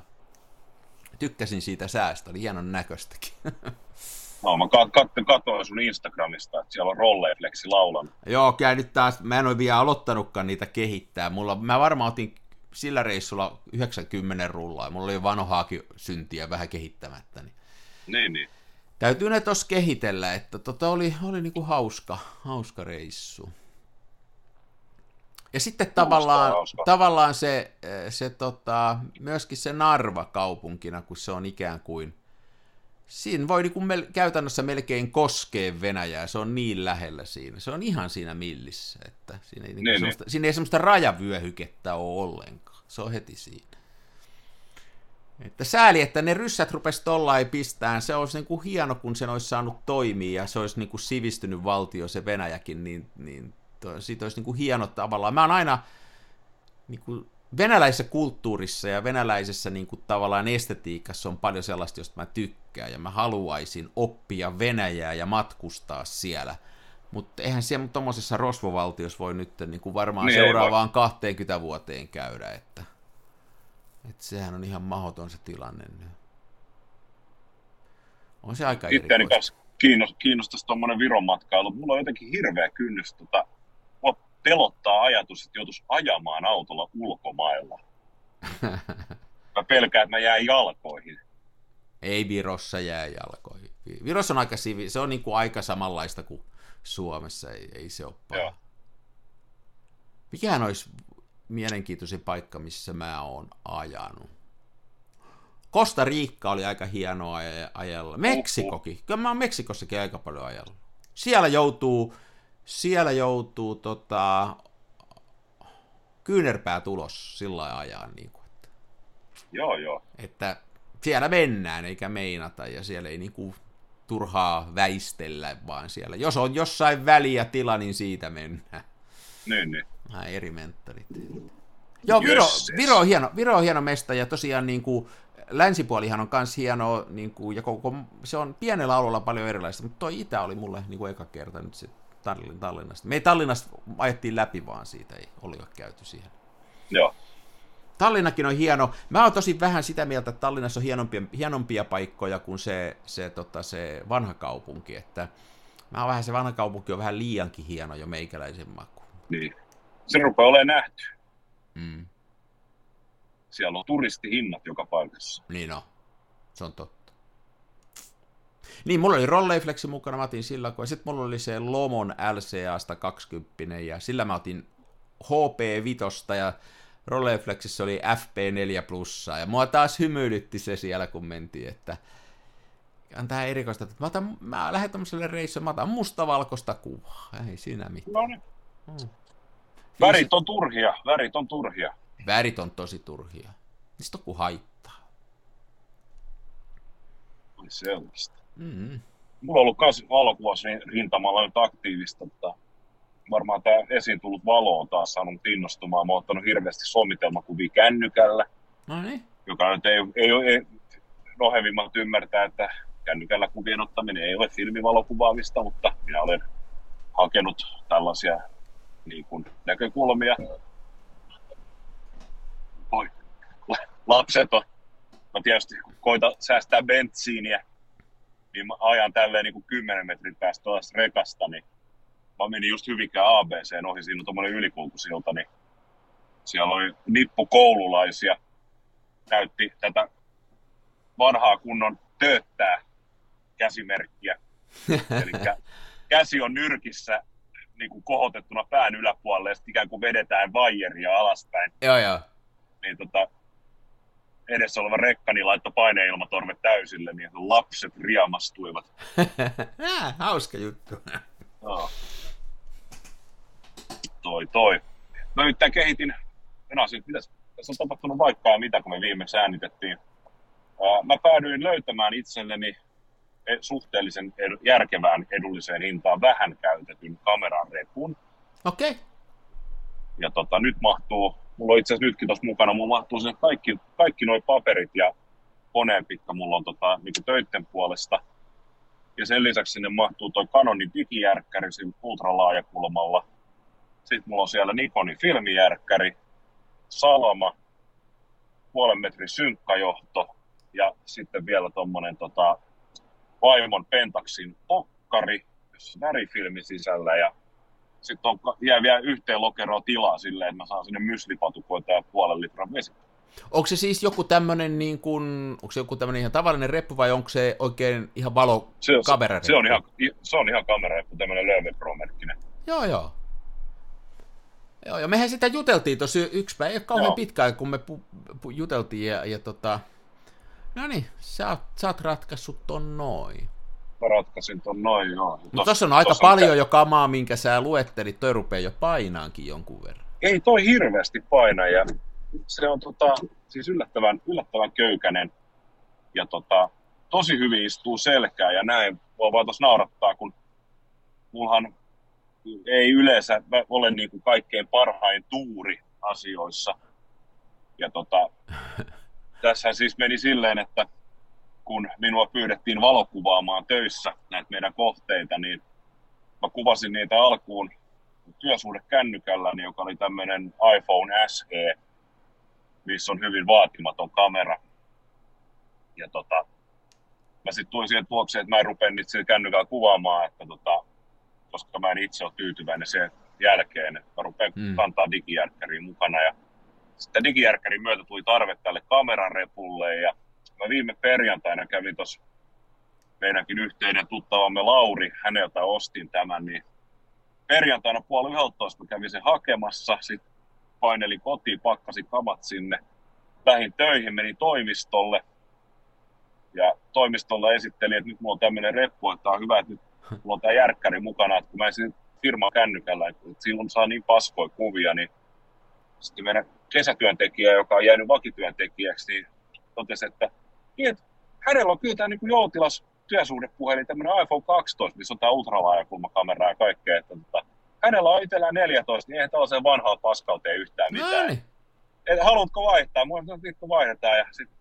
tykkäsin siitä säästä. Oli hienon näköistäkin. No, mä kat- katsoin sun Instagramista, että siellä on Rolleflexi laulan. Joo, käy nyt taas, mä en ole vielä aloittanutkaan niitä kehittää. Mulla, mä varmaan otin sillä reissulla 90 rullaa. Mulla oli vanhohaakin syntiä vähän kehittämättä. Niin, niin. niin. Täytyy ne tos kehitellä, että tota oli, oli niinku hauska, hauska reissu. Ja sitten tavallaan, tavallaan se, se tota, myöskin se Narva kaupunkina, kun se on ikään kuin – siinä voi niin mel- käytännössä melkein koskea Venäjää, se on niin lähellä siinä. Se on ihan siinä millissä, että siinä ei, niin niin, semmoista, niin. siinä ei semmoista rajavyöhykettä ole ollenkaan. Se on heti siinä. Että sääli, että ne ryssät rupesi tollain pistään. Se olisi niin kuin hieno, kun se olisi saanut toimia ja se olisi niin kuin sivistynyt valtio, se Venäjäkin, niin, niin to, siitä olisi niin kuin hieno tavallaan. Mä oon aina niin kuin venäläisessä kulttuurissa ja venäläisessä niin kuin, tavallaan estetiikassa on paljon sellaista, josta mä tykkään, ja mä haluaisin oppia Venäjää ja matkustaa siellä. Mutta eihän siellä tuommoisessa rosvovaltiossa voi nyt niin kuin varmaan niin seuraavaan 20 vuoteen käydä, että, että sehän on ihan mahdoton se tilanne nyt. On se aika Itseäni kanssa kiinnostaisi tuommoinen Viron matkailu. Mulla on jotenkin hirveä kynnys tota, pelottaa ajatus, että joutuisi ajamaan autolla ulkomailla. Mä pelkään, että mä jään jalkoihin. Ei Virossa jää jalkoihin. Virossa on aika sivi, se on niin kuin aika samanlaista kuin Suomessa, ei, ei se ole paha. Mikähän olisi mielenkiintoisin paikka, missä mä oon ajanut? Kosta Riikka oli aika hienoa ajalla. Meksikokin. Kyllä mä oon Meksikossakin aika paljon ajalla. Siellä joutuu siellä joutuu tota, kyynärpää tulos sillä ajaa. Niin kuin, että, joo, joo. Että siellä mennään eikä meinata ja siellä ei niin kuin, turhaa väistellä, vaan siellä. Jos on jossain väliä tila, niin siitä mennään. Niin, niin. Vähän eri mentaliteetti. Joo, Viro, Viro, on hieno, Viro on hieno mesta ja tosiaan niin kuin, länsipuolihan on myös hieno, niin kuin, ja koko, se on pienellä alueella paljon erilaista, mutta toi itä oli mulle niin kuin eka kerta nyt sitten Tallinnasta. Me ei Tallinnasta ajettiin läpi vaan siitä, ei olikaan käyty siihen. Joo. Tallinnakin on hieno. Mä oon tosi vähän sitä mieltä, että Tallinnassa on hienompia, hienompia paikkoja kuin se, se, tota, se vanha kaupunki. Että mä oon vähän, se vanha kaupunki on vähän liiankin hieno jo meikäläisen maku. Niin. Se rupeaa olemaan nähty. Mm. Siellä on turistihinnat joka paikassa. Niin on. Se on totta. Niin, mulla oli Rolleiflexi mukana, mä otin sillä, kun sitten mulla oli se Lomon LCA 20 ja sillä mä otin HP5 ja Rolleiflexissä oli FP4 plussa ja mua taas hymyilytti se siellä, kun mentiin, että on tähän erikoista, että mä, otan, mä lähden tämmöiselle reissulle, mä otan mustavalkoista kuvaa, ei siinä mitään. No niin. Hmm. Värit on turhia, värit on turhia. Värit on tosi turhia. Niistä on kuin haittaa. Ai sellaista. Mm-hmm. Mulla on ollut myös valokuvaus rintamalla nyt aktiivista, mutta varmaan tämä esiin tullut valo on taas saanut innostumaan. Mä oon ottanut hirveästi sommitelmakuvia kännykällä, no niin. joka nyt ei, ei, ei nohevimmat ymmärtää, että kännykällä kuvien ottaminen ei ole filmivalokuvaamista, mutta minä olen hakenut tällaisia niin kuin, näkökulmia. Oi, lapset on. Mä tietysti koitan säästää bensiiniä niin mä ajan tälleen niin kuin 10 metrin päästä tuosta rekasta, niin mä menin just hyvinkään ABC ohi, siinä on tuommoinen ylikulkusilta, niin siellä oli nippu koululaisia, näytti tätä vanhaa kunnon tööttää käsimerkkiä. Eli käsi on nyrkissä niin kuin kohotettuna pään yläpuolelle ja sitten ikään kuin vedetään vaijeria alaspäin. Joo, joo. Niin tota, edessä oleva rekkani laittoi paineilmatorvet täysille, niin lapset riamastuivat. Hauska juttu. No. Toi, toi. Mä nyt kehitin, en asia, mitäs, tässä on tapahtunut vaikka mitä, kun me viimeksi äänitettiin. Mä päädyin löytämään itselleni e, suhteellisen järkevään edulliseen hintaan vähän käytetyn kameran repun. Okei. Okay. Ja tota, nyt mahtuu, mulla on itse asiassa nytkin tuossa mukana, mulla mahtuu sinne kaikki, kaikki nuo paperit ja koneen pitkä mulla on tota, niin töitten puolesta. Ja sen lisäksi sinne mahtuu tuo Canonin digijärkkäri ultralaajakulmalla. Sitten mulla on siellä Nikonin filmijärkkäri, salama, puolen metrin synkkajohto ja sitten vielä tuommoinen tota, vaimon Pentaxin okkari, jossa värifilmi sisällä ja sitten on, jää vielä yhteen lokeroon tilaa silleen, että mä saan sinne myslipatukoita ja puolen litran vesi. Onko se siis joku tämmöinen, niin kuin, onko se joku tämmöinen ihan tavallinen reppu vai onko se oikein ihan valo se, on, kamerareppu? Se on ihan, se on ihan kamerareppu, tämmöinen Lööve Pro-merkkinen. Joo, joo. Joo, ja mehän sitä juteltiin tosi yksi päivä, ei ole kauhean joo. pitkään, kun me pu, pu, juteltiin, ja, ja tota, no niin, sä, oot, sä oot ratkaissut ton noin. Mä ratkaisin ton noin, joo. Mutta tossa on aika tossa paljon on... jo kamaa, minkä sä luettelit, toi rupeaa jo painaankin jonkun verran. Ei toi hirveästi paina, ja se on tota, siis yllättävän, yllättävän köykäinen, ja tota, tosi hyvin istuu selkää, ja näin voi vaan tuossa naurattaa, kun mullahan ei yleensä ole niin kuin kaikkein parhain tuuri asioissa. Ja tota, tässä siis meni silleen, että kun minua pyydettiin valokuvaamaan töissä näitä meidän kohteita, niin mä kuvasin niitä alkuun työsuhde kännykällä, joka oli tämmöinen iPhone SE, missä on hyvin vaatimaton kamera. Ja tota, mä sitten tulin siihen tuokseen, että mä en rupea niitä kännykällä kuvaamaan, että tota, koska mä en itse ole tyytyväinen sen jälkeen, että mä rupean mm. kantaa digijärkkäriin mukana. Ja sitten digijärkkärin myötä tuli tarve tälle kamerarepulle ja mä viime perjantaina kävin tuossa meidänkin yhteinen tuttavamme Lauri, häneltä ostin tämän, niin perjantaina puoli yhdeltoista mä kävin sen hakemassa, sitten painelin kotiin, pakkasin kamat sinne, lähin töihin, menin toimistolle. Ja toimistolla esittelin, että nyt mulla on tämmöinen reppu, että on hyvä, että nyt mulla on tämä järkkäri mukana, että kun mä esin firman kännykällä, että silloin saa niin paskoja kuvia, niin sitten meidän kesätyöntekijä, joka on jäänyt vakityöntekijäksi, niin totesi, että hänellä on kyllä tämä niin joutilas työsuhdepuhelin, tämmöinen iPhone 12, missä on tämä ultralaajakulmakamera ja kaikkea, että tota, hänellä on itsellään 14, niin eihän tällaiseen vanhaan paskauteen yhtään mitään. No Et, haluatko vaihtaa? Mulla on vittu vaihdetaan ja sitten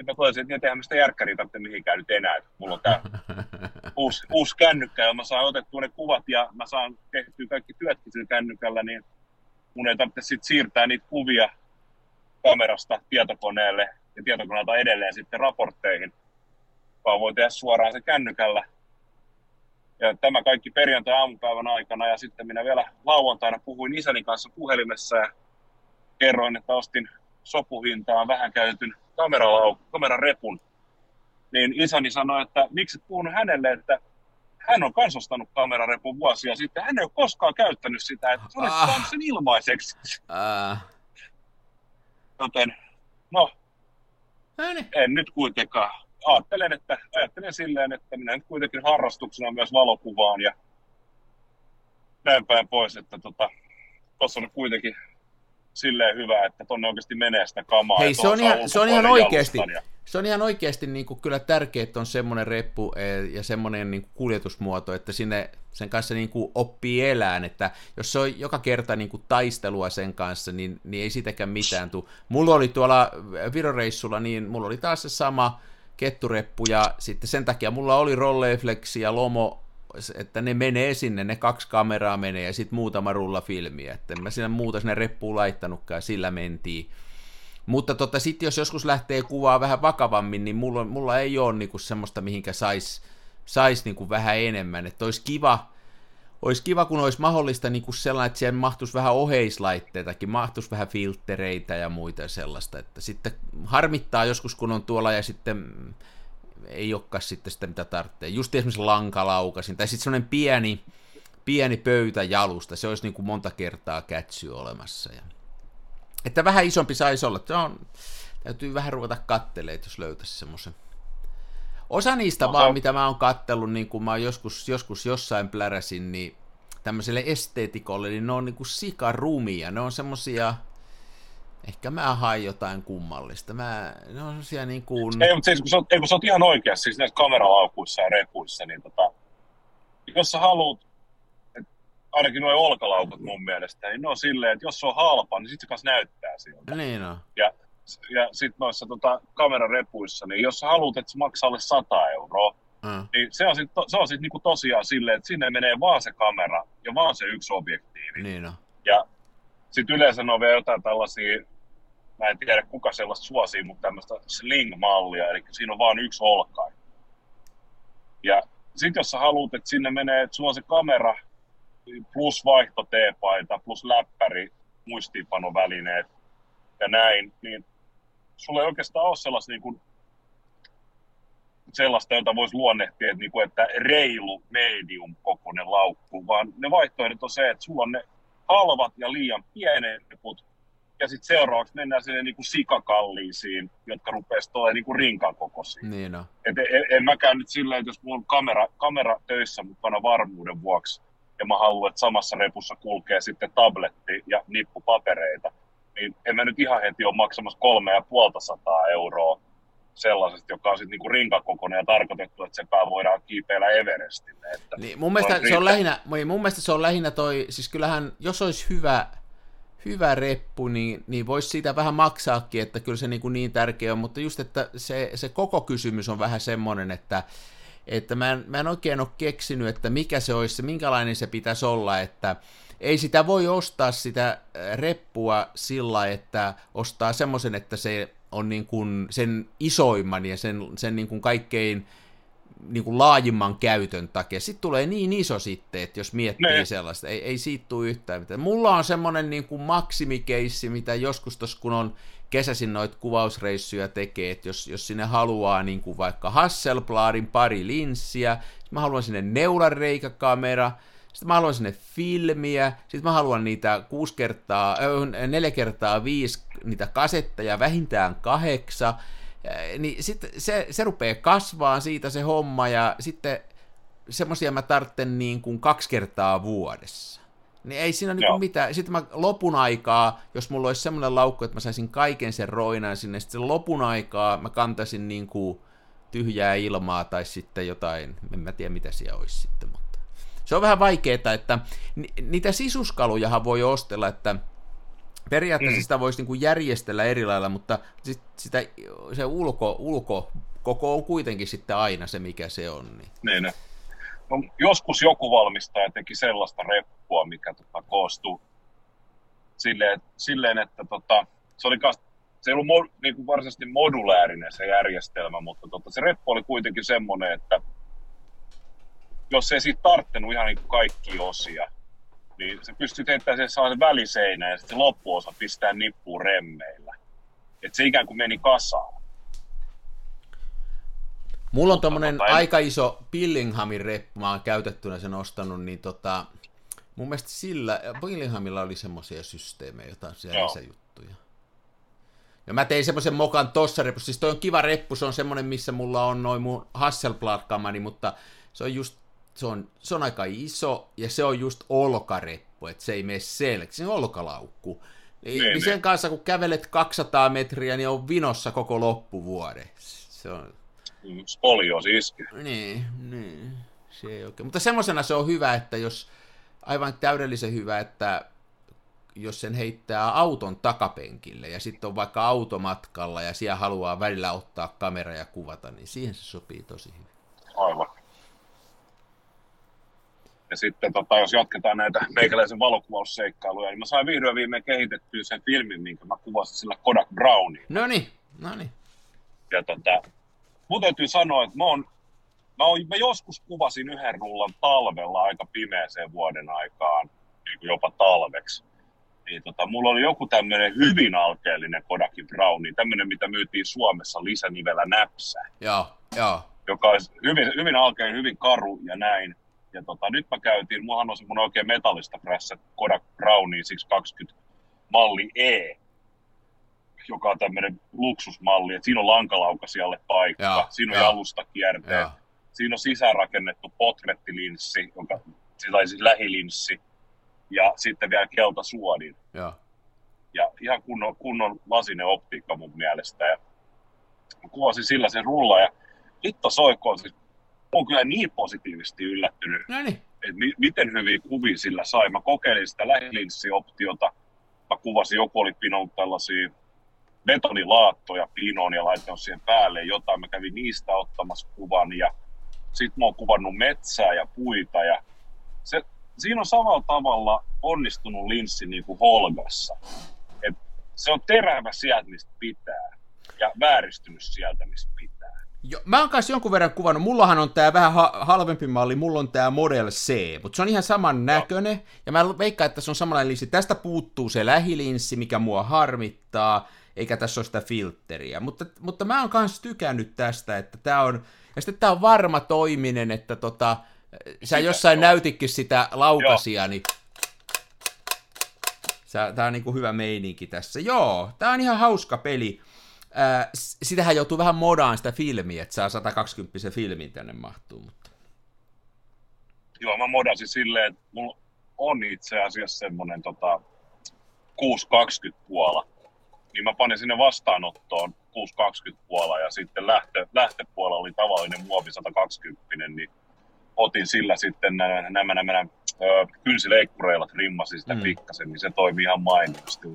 että mä toisin, että eihän sitä järkkäriä tarvitse mihinkään nyt enää. Mulla on tää uusi, uusi kännykkä ja mä saan otettua ne kuvat ja mä saan tehtyä kaikki työtkin sillä kännykällä, niin mun ei tarvitse sit siirtää niitä kuvia kamerasta tietokoneelle ja tietokoneelta edelleen sitten raportteihin, vaan voi tehdä suoraan se kännykällä. Ja tämä kaikki perjantai-aamupäivän aikana ja sitten minä vielä lauantaina puhuin isäni kanssa puhelimessa ja kerroin, että ostin sopuhintaan vähän käytetyn kameran repun, niin isäni sanoi, että miksi et puhunut hänelle, että hän on kansastanut kamerarepun vuosia sitten, hän ei ole koskaan käyttänyt sitä, että se olisi ah. sen ilmaiseksi. Ah. Joten, no, Ääni. en nyt kuitenkaan. Ajattelen, että, ajattelen silleen, että minä nyt kuitenkin harrastuksena myös valokuvaan ja näin päin pois, että tota, tuossa on kuitenkin silleen hyvä, että tonne oikeasti menee sitä kamaa. Hei, se on, ihan, se on ihan oikeasti, ja... se on ihan oikeasti niin kuin kyllä tärkeää, että on semmoinen reppu eh, ja semmoinen niin kuin kuljetusmuoto, että sinne sen kanssa niin kuin oppii elään, että jos se on joka kerta niin kuin taistelua sen kanssa, niin, niin ei sitäkään mitään tule. Mulla oli tuolla Viroreissulla, niin mulla oli taas se sama kettureppu, ja sitten sen takia mulla oli Rolleflex ja Lomo että ne menee sinne, ne kaksi kameraa menee ja sitten muutama rulla filmiä, että en mä sinne muuta sinne reppuun laittanutkaan, sillä mentiin. Mutta tota, sitten jos joskus lähtee kuvaa vähän vakavammin, niin mulla, mulla ei ole niinku semmoista, mihinkä saisi sais niinku vähän enemmän. Että olisi kiva, olisi kiva, kun olisi mahdollista niinku sellainen, että siihen mahtuisi vähän oheislaitteitakin, mahtuisi vähän filttereitä ja muita sellaista. Että sitten harmittaa joskus, kun on tuolla ja sitten ei olekaan sitten sitä, mitä tarvitsee. Just esimerkiksi lankalaukasin, tai sitten semmoinen pieni, pieni pöytäjalusta, se olisi niin kuin monta kertaa kätsy olemassa. Ja... Että vähän isompi saisi olla. Se on, täytyy vähän ruveta kattelemaan, jos löytäisi semmoisen. Osa niistä Osa. vaan, mitä mä oon kattellut, niin kuin mä joskus, joskus jossain pläräsin, niin tämmöiselle esteetikolle, niin ne on niin kuin sikarumia. Ne on semmosia, Ehkä mä hain jotain kummallista. Mä, ne on sellaisia niin kuin... Ei, mutta siis, kun sä, ei, kun sä oot ihan oikeassa, siis näissä kameralaukuissa ja repuissa, niin tota, jos sä haluat, ainakin nuo olkalaukut mun mielestä, niin ne on silleen, että jos se on halpa, niin sit se kanssa näyttää siltä. Niin on. Ja, ja sitten noissa tota, kamerarepuissa, niin jos sä haluat, että se maksaa alle 100 euroa, Mm. niin se on sitten sit niinku tosiaan silleen, että sinne menee vaan se kamera ja vaan se yksi objektiivi. Niin on. Ja sitten yleensä on vielä jotain tällaisia, mä en tiedä kuka sellaista suosii, mutta tämmöistä sling-mallia, eli siinä on vain yksi olkain. Ja sitten jos sä haluat, että sinne menee, että sulla on se kamera plus vaihtoteepaita, plus läppäri, muistiinpanovälineet ja näin, niin sulla ei oikeastaan ole sellaista, niin kuin, sellaista jota voisi luonnehtia, että, niin kuin, että reilu medium kokoinen laukku, vaan ne vaihtoehdot on se, että sulla on ne halvat ja liian pienet reput, ja sitten seuraavaksi mennään sinne niin kuin sikakalliisiin, jotka rupeaisi olemaan niin kuin rinkan kokoisia. Niin on. Et en, en mäkään nyt silleen, että jos mulla on kamera, kamera töissä mukana varmuuden vuoksi, ja mä haluan, että samassa repussa kulkee sitten tabletti ja nippu papereita, niin en mä nyt ihan heti ole maksamassa kolme ja puolta sataa euroa sellaisesta, joka on sitten niinku rinkakokoinen ja tarkoitettu, että sepä voidaan kiipeillä Everestille. Että Niin, mun, mielestä se riittää. on lähinnä, niin mun mielestä se on lähinnä toi, siis kyllähän, jos olisi hyvä, hyvä reppu, niin, niin voisi siitä vähän maksaakin, että kyllä se niin, kuin niin tärkeä on, mutta just, että se, se koko kysymys on vähän semmoinen, että, että mä en, mä en oikein ole keksinyt, että mikä se olisi, minkälainen se pitäisi olla, että ei sitä voi ostaa sitä äh, reppua sillä, että ostaa semmoisen, että se on niin kuin sen isoimman ja sen, sen niin kuin kaikkein niin kuin laajimman käytön takia. Sitten tulee niin iso sitten, että jos miettii Ne. sellaista, ei, ei siitä tule yhtään mitään. Mulla on semmoinen niin kuin maksimikeissi, mitä joskus tuossa kun on kesäisin noita kuvausreissuja tekee, että jos, jos sinne haluaa niin kuin vaikka Hasselbladin pari linssiä, mä haluan sinne neulareikäkamera, sitten mä haluan sinne filmiä, sitten mä haluan niitä 6 kertaa, 4 kertaa 5 niitä kasetteja, vähintään kahdeksan, Äh, niin sitten se, se rupeaa kasvaa siitä se homma, ja sitten semmoisia mä tartten niin kuin kaksi kertaa vuodessa. Niin ei siinä niin kuin mitään. Sitten mä lopun aikaa, jos mulla olisi semmoinen laukku, että mä saisin kaiken sen roinan sinne, sitten lopun aikaa mä kantaisin niin kuin tyhjää ilmaa tai sitten jotain, en mä tiedä mitä siellä olisi sitten, mutta se on vähän vaikeaa, että ni- niitä sisuskalujahan voi ostella, että periaatteessa Mm. sitä voisi niin kuin järjestellä eri lailla, mutta sit, sitä, se ulko, ulko koko on kuitenkin sitten aina se, mikä se on. Niin. Niin, ne. no, joskus joku valmistaja teki sellaista reppua, mikä tota, koostui silleen, silleen että tota, se oli kas, se ei ollut mo, niin kuin varsinaisesti modulaarinen se järjestelmä, mutta tota, se reppu oli kuitenkin semmoinen, että jos ei siitä tarttenut ihan niin kuin kaikki osia, niin se pystyy heittämään sen sellaisen väliseinän ja sitten se loppuosa pistää nippuun remmeillä. Että se ikään kuin meni kasaan. Mulla on tommonen tota, en- aika iso Billinghamin reppu, mä oon käytettynä sen ostanut, niin tota, mun mielestä sillä, Billinghamilla oli semmoisia systeemejä, jotain siellä lisäjuttuja. Ja mä tein semmoisen mokan tossa repussa, siis toi on kiva reppu, se on semmonen, missä mulla on noin mun Hasselblad-kamani, mutta se on just, se on, se on aika iso, ja se on just olkareppu, että se ei mene selkeä, se on olkalaukku. Niin, Niin, sen niin. kanssa, kun kävelet 200 metriä, niin on vinossa koko loppuvuoden. Se on, Spolioosi iski. niin, niin. Se ei oikein. Mutta semmoisena se on hyvä, että jos aivan täydellisen hyvä, että jos sen heittää auton takapenkille ja sitten on vaikka automatkalla ja siellä haluaa välillä ottaa kamera ja kuvata, niin siihen se sopii tosi hyvin. Aivan. Ja sitten tota, jos jatketaan näitä meikäläisen valokuvausseikkailuja, niin mä sain vihdoin viimein kehitettyä sen filmin, minkä mä kuvasin sillä Kodak Browniin. No niin, no niin. Ja tota, mun täytyy sanoa, että mä, oon, mä, oon, mä joskus kuvasin yhden rullan talvella aika pimeäseen vuoden aikaan, niin kuin jopa talveksi. Niin tota, mulla oli joku tämmöinen hyvin alkeellinen Kodakin Browni, tämmöinen mitä myytiin Suomessa lisänivellä näpsä Joo, joo. joka olisi hyvin, hyvin alkein, hyvin karu ja näin. Ja tota, nyt mä käytiin, mullahan on semmoinen oikein metallista prässä Kodak Brownie 620 malli E, joka on tämmöinen luksusmalli, että siinä on lankalaukasijalle paikka, Joo, siinä on joo. jalustakierteet, joo. siinä on sisäänrakennettu potrettilinssi, joka, tai siis lähilinssi, ja sitten vielä keltasuodin. joo. ja ihan kunnon, kunnon lasinen optiikka mun mielestä. Ja kuvasin sillä sen rulla ja hitto soikoon, siis on kyllä niin positiivisesti yllättynyt, No niin. että mi- miten hyviä kuvia sillä sai. Mä kokeilin sitä lähilinssioptiota, mä kuvasin, joku oli pinonut tällaisia betonilaattoja pinoon ja laittanut siihen päälle jotain. Mä kävin niistä ottamassa kuvan ja sitten mä oon kuvannut metsää ja puita ja se, siinä on samalla tavalla onnistunut linssi niin kuin Holgassa. Et se on terävä sieltä, mistä pitää ja vääristynyt sieltä, mistä pitää. Jo, mä oon kanssa jonkun verran kuvannut, mullahan on tää vähän ha- halvempi malli, mulla on tää Model C, mutta se on ihan saman näköinen, ja mä veikkaan, että se on samanlainen linssi. Tästä puuttuu se lähilinssi, mikä mua harmittaa, eikä tässä ole sitä filtteriä, mutta, mutta mä oon kanssa tykännyt tästä, että tää on, ja sitten tää on varma toiminen, että tota, sä jossain näytikin sitä laukasia, niin Sä, tää on niinku hyvä meininki tässä. Joo, tää on ihan hauska peli. S- sitähän joutuu vähän modaan sitä filmiä, että saa 120 filmin tänne mahtuu, mutta... Joo, mä modasin silleen, että mulla on itse asiassa semmonen tota, 620 puola. Niin mä panin sinne vastaanottoon 620 puola ja sitten lähtö, lähtöpuolella oli tavallinen muovi 120, niin otin sillä sitten nämä, nämä, nämä, nämä ö, kynsileikkureilla trimmasin sitä Mm. mm. pikkasen, niin se toimi ihan mainiosti.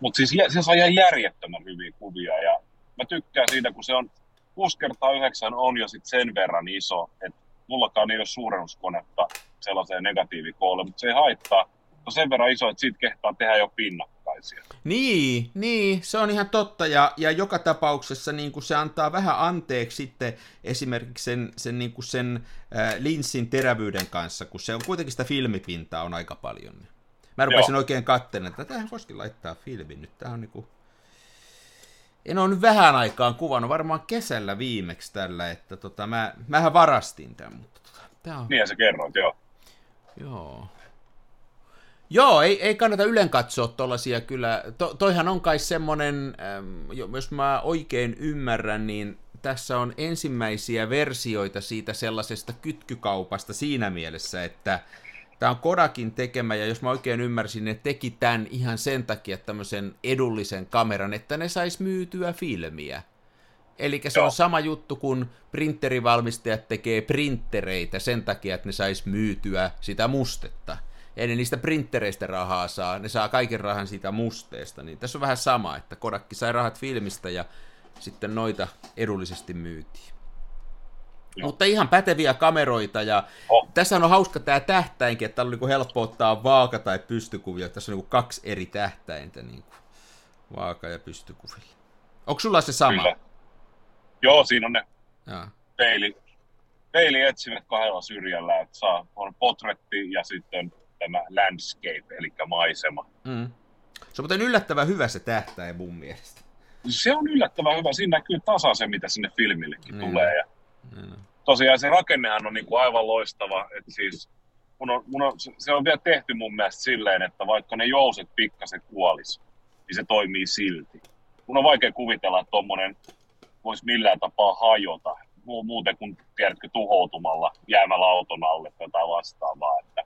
Mutta siis se saa ihan järjettömän hyviä kuvia ja mä tykkään siitä, kun se on 6 kertaa 9 on jo sit sen verran iso, että mullakaan ei ole suurennuskonetta sellaiseen negatiivikoolle, mutta se ei haittaa. Se on sen verran iso, että siitä kehtaa tehdä jo pinnakkaisia. Niin, niin, se on ihan totta, ja, ja joka tapauksessa niin kuin se antaa vähän anteeksi sitten esimerkiksi sen, sen, niin kuin sen äh, linssin terävyyden kanssa, kun se on kuitenkin sitä filmipintaa on aika paljon. Mä rupesin Joo. oikein katselemaan, että tähän voisikin laittaa filmin nyt, tää on niinku... En ole nyt vähän aikaan kuvannut, varmaan kesällä viimeksi tällä, että tota, mä, mähän varastin tämän, mutta tota, tää on... Niin sä kerroit, joo. Joo. Joo, ei, ei kannata ylen katsoa tollasia kyllä. To, toihan on kai semmonen, äm, jo- jos mä oikein ymmärrän, niin tässä on ensimmäisiä versioita siitä sellaisesta kytkykaupasta siinä mielessä, että tämä on Kodakin tekemä, ja jos mä oikein ymmärsin, ne teki tämän ihan sen takia tämmöisen edullisen kameran, että ne sais myytyä filmiä. Eli se on Joo. sama juttu, kun printerivalmistajat tekee printtereitä sen takia, että ne sais myytyä sitä mustetta. Eli niistä printtereistä rahaa saa, ne saa kaiken rahan siitä musteesta. Niin tässä on vähän sama, että Kodakki sai rahat filmistä ja sitten noita edullisesti myytiin. Mutta ihan päteviä kameroita ja Oh. tässä on hauska tämä tähtäinkin, että täällä on niinku helppo ottaa vaaka- tai pystykuvia. Tässä on niinku kaksi eri tähtäintä, niinku vaaka- ja pystykuvilla. Onko sulla se sama? Kyllä. Joo, siinä on ne Jaa. peili, peilietsimet kahdella syrjällä, että saa, on potretti ja sitten tämä landscape, eli maisema. Mm. Se on muuten yllättävän hyvä se tähtäin mun mielestä. Se on yllättävän hyvä, siinä näkyy tasan se, mitä sinne filmillekin Niin. tulee. Ja Mm. tosiaan se rakennehan on niin kuin aivan loistava, että siis mun on, mun on, se on vielä tehty mun mielestä silleen, että vaikka ne jouset pikkasen kuolis, niin se toimii silti. Mun on vaikea kuvitella, että tommonen voisi millään tapaa hajota, Mu- muuten kuin tiedätkö tuhoutumalla jäämällä auton alle tai jotain vastaavaa. Että,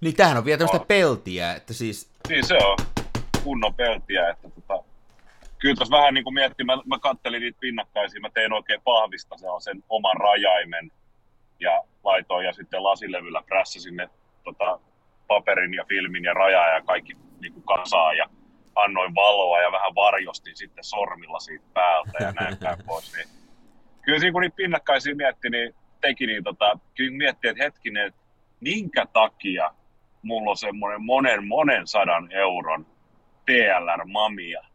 Niin tämähän on vielä tämmöistä On. peltiä, että siis... niin se on kunnon peltiä, että kyllä tuossa vähän niin kuin miettii, mä, mä kattelin niitä pinnakkaisia, mä tein oikein pahvista sen oman rajaimen ja laitoin ja sitten lasilevyllä prässäsin ne tota, paperin ja filmin ja rajaa ja kaikki niin kuin kasaan ja annoin valoa ja vähän varjostin sitten sormilla siitä päältä ja näin päin pois. Niin, kyllä siinä kun niitä pinnakkaisia mietti, niin teki niin tota, kyllä mietti, että hetkinen, että minkä takia mulla on semmoinen monen monen sadan euron TLR-mamia.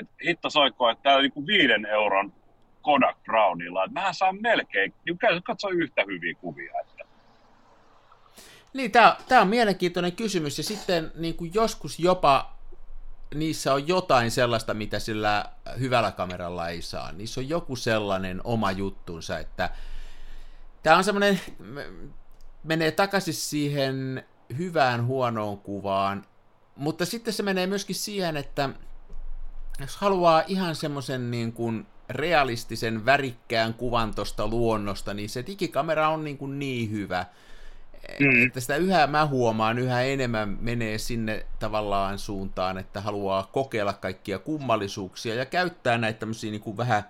Et hitto soikko, että täällä niinku viiden euron Kodak Brownilla, että mä saan melkein, niin käy katsoa yhtä hyviä kuvia. Että. Niin, tämä, tämä on mielenkiintoinen kysymys, ja sitten niin kuin joskus jopa niissä on jotain sellaista, mitä sillä hyvällä kameralla ei saa. Niissä on joku sellainen oma juttunsa, että tämä on semmoinen, menee takaisin siihen hyvään huonoon kuvaan, mutta sitten se menee myöskin siihen, että jos haluaa ihan semmoisen niin kuin realistisen värikkään kuvan tuosta luonnosta, niin se digikamera on niin, kuin niin hyvä, mm. että sitä yhä mä huomaan, yhä enemmän menee sinne tavallaan suuntaan, että haluaa kokeilla kaikkia kummallisuuksia ja käyttää näitä tämmöisiä niin kuin vähän,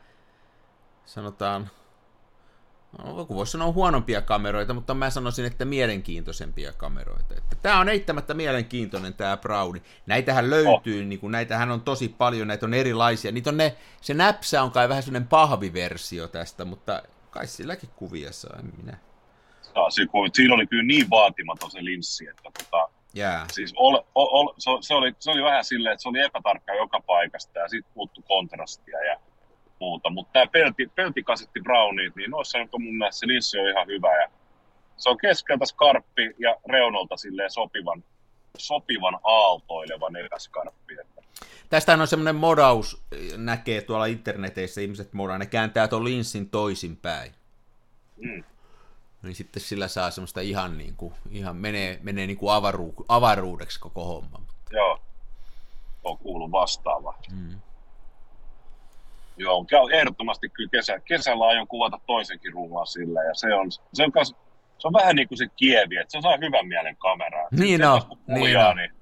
sanotaan, no, voisi sanoa huonompia kameroita, mutta mä sanoisin, että mielenkiintoisempia kameroita. Että tämä on eittämättä mielenkiintoinen tämä Browni. Näitähän löytyy, oh. niin kuin, näitähän on tosi paljon, näitä on erilaisia. Niitä on ne, se näpsä on kai vähän sellainen pahviversio tästä, mutta kai silläkin kuvia saa, en minä. Siinä oli kyllä niin vaatimaton se linssi, että tota, yeah. siis ol, ol, ol, se, se, oli, se oli vähän silleen, että se oli epätarkka joka paikasta ja sitten puuttu kontrastia ja muuta. Mutta tämä pelti, peltikasetti Brownit, niin noissa on mun mielestä se linssi on ihan hyvä ja se on keskeltä skarppi ja reunolta silleen sopivan, sopivan aaltoilevan epäskarppi. Että Tästä on semmoinen modaus, näkee tuolla interneteissä ihmiset modaa, ne kääntää tuon linssin toisinpäin. Mm. Niin sitten sillä saa semmoista ihan niin kuin, ihan menee, menee niin kuin avaru, avaruudeksi koko homma. Joo, on kuullut vastaava. Mm. Joo, ehdottomasti kyllä kesä, kesällä aion kuvata toisenkin rullan sillä, ja se on, se on, kas, se on vähän niin kuin se kievi, että se saa hyvän mielen kameraa. Niin on, niin on. Niin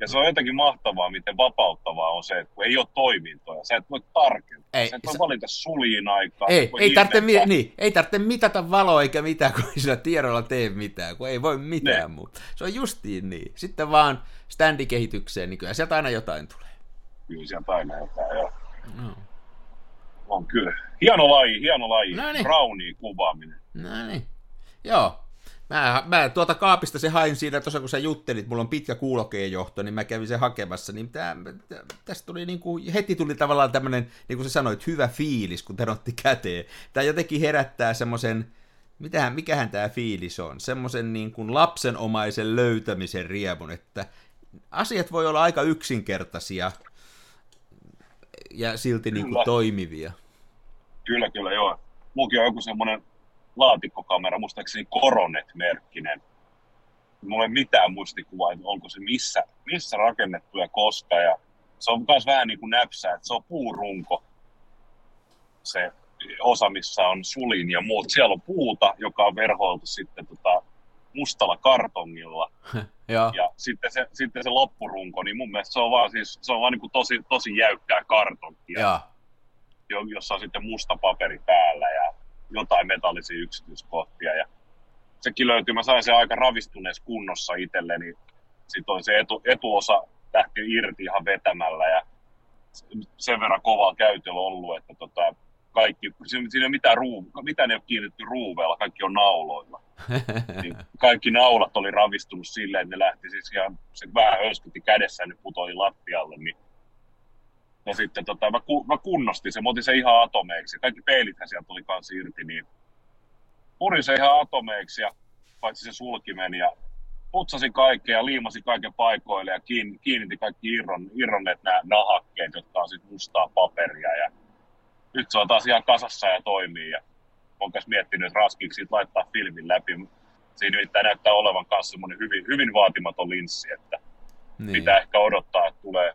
ja se on jotenkin mahtavaa, miten vapauttavaa on se, että kun ei ole toimintoja, sä et voi tarkentaa. Ei, sä et voi sä... valita suliin aikaa. Ei, ei, tarvitse, mi- niin, ei tarvitse mitata valoa eikä mitään, kun ei sillä tiedolla tee mitään, kun ei voi mitään ne. muuta. Se on justiin niin. Sitten vaan standikehitykseen, niin kyllä sieltä aina jotain tulee. Kyllä sieltä aina jotain, joo. No. On kyllä. Hieno laji, hieno laji. No niin. Brownie kuvaaminen. No niin. Joo, Mä, mä tuota kaapista se hain siinä, tuossa kun sä juttelit, mulla on pitkä kuulokeenjohto, niin mä kävin sen hakemassa, niin tää, tästä tuli niin kuin, heti tuli tavallaan tämmöinen, niin kuin sä sanoit, hyvä fiilis, kun tän otti käteen. Tämä jotenkin herättää semmoisen, mitähän, mikähän tämä fiilis on, semmoisen niin kuin lapsenomaisen löytämisen riemun, että asiat voi olla aika yksinkertaisia ja silti niin kuin toimivia. Kyllä, kyllä, joo. Mullakin on joku semmoinen laatikkokamera, muistaakseni Coronet-merkkinen. Mulla ei mitään muistikuvaa, että onko se missä, missä rakennettu ja koska. Ja se on myös vähän niin kuin näpsää, että se on puurunko, se osa, missä on sulin ja muut. Siellä on puuta, joka on verhoiltu sitten tota mustalla kartongilla. ja. ja sitten, se, sitten se loppurunko, niin mun mielestä se on vaan, siis, se on vaan niin kuin tosi, tosi jäykkää kartonkia, ja. jossa on sitten musta paperi päällä. Ja jotain metallisia yksityiskohtia. Ja sekin löytyy, mä sain sen aika ravistuneessa kunnossa itselleni. Sitten on se etu, etuosa lähti irti ihan vetämällä ja sen verran kovaa käytöllä ollut, että tota, kaikki, siinä ei ole mitään, ruu, mitään ei ole kiinnitetty ruuveella, kaikki on nauloilla. niin kaikki naulat oli ravistunut silleen, että ne lähti siis ihan, se vähän höyskytti kädessä ne putoi lattialle, niin No sitten tota, mä, ku, mä kunnostin sen, mä otin sen ihan atomeiksi. Kaikki peilithän sieltä tuli kanssa irti, niin purin sen ihan atomeiksi ja paitsi se sulkimen ja putsasin kaikkea ja liimasin kaiken paikoille ja kiin, kiinnitin kaikki irron, irronneet nämä nahakkeet, jotka on sitten mustaa paperia ja nyt se on taas ihan kasassa ja toimii ja on myös miettinyt, että raskiiksi laittaa filmin läpi. Siinä nimittäin näyttää olevan myös semmoinen hyvin, hyvin vaatimaton linssi, että niin. pitää ehkä odottaa, että tulee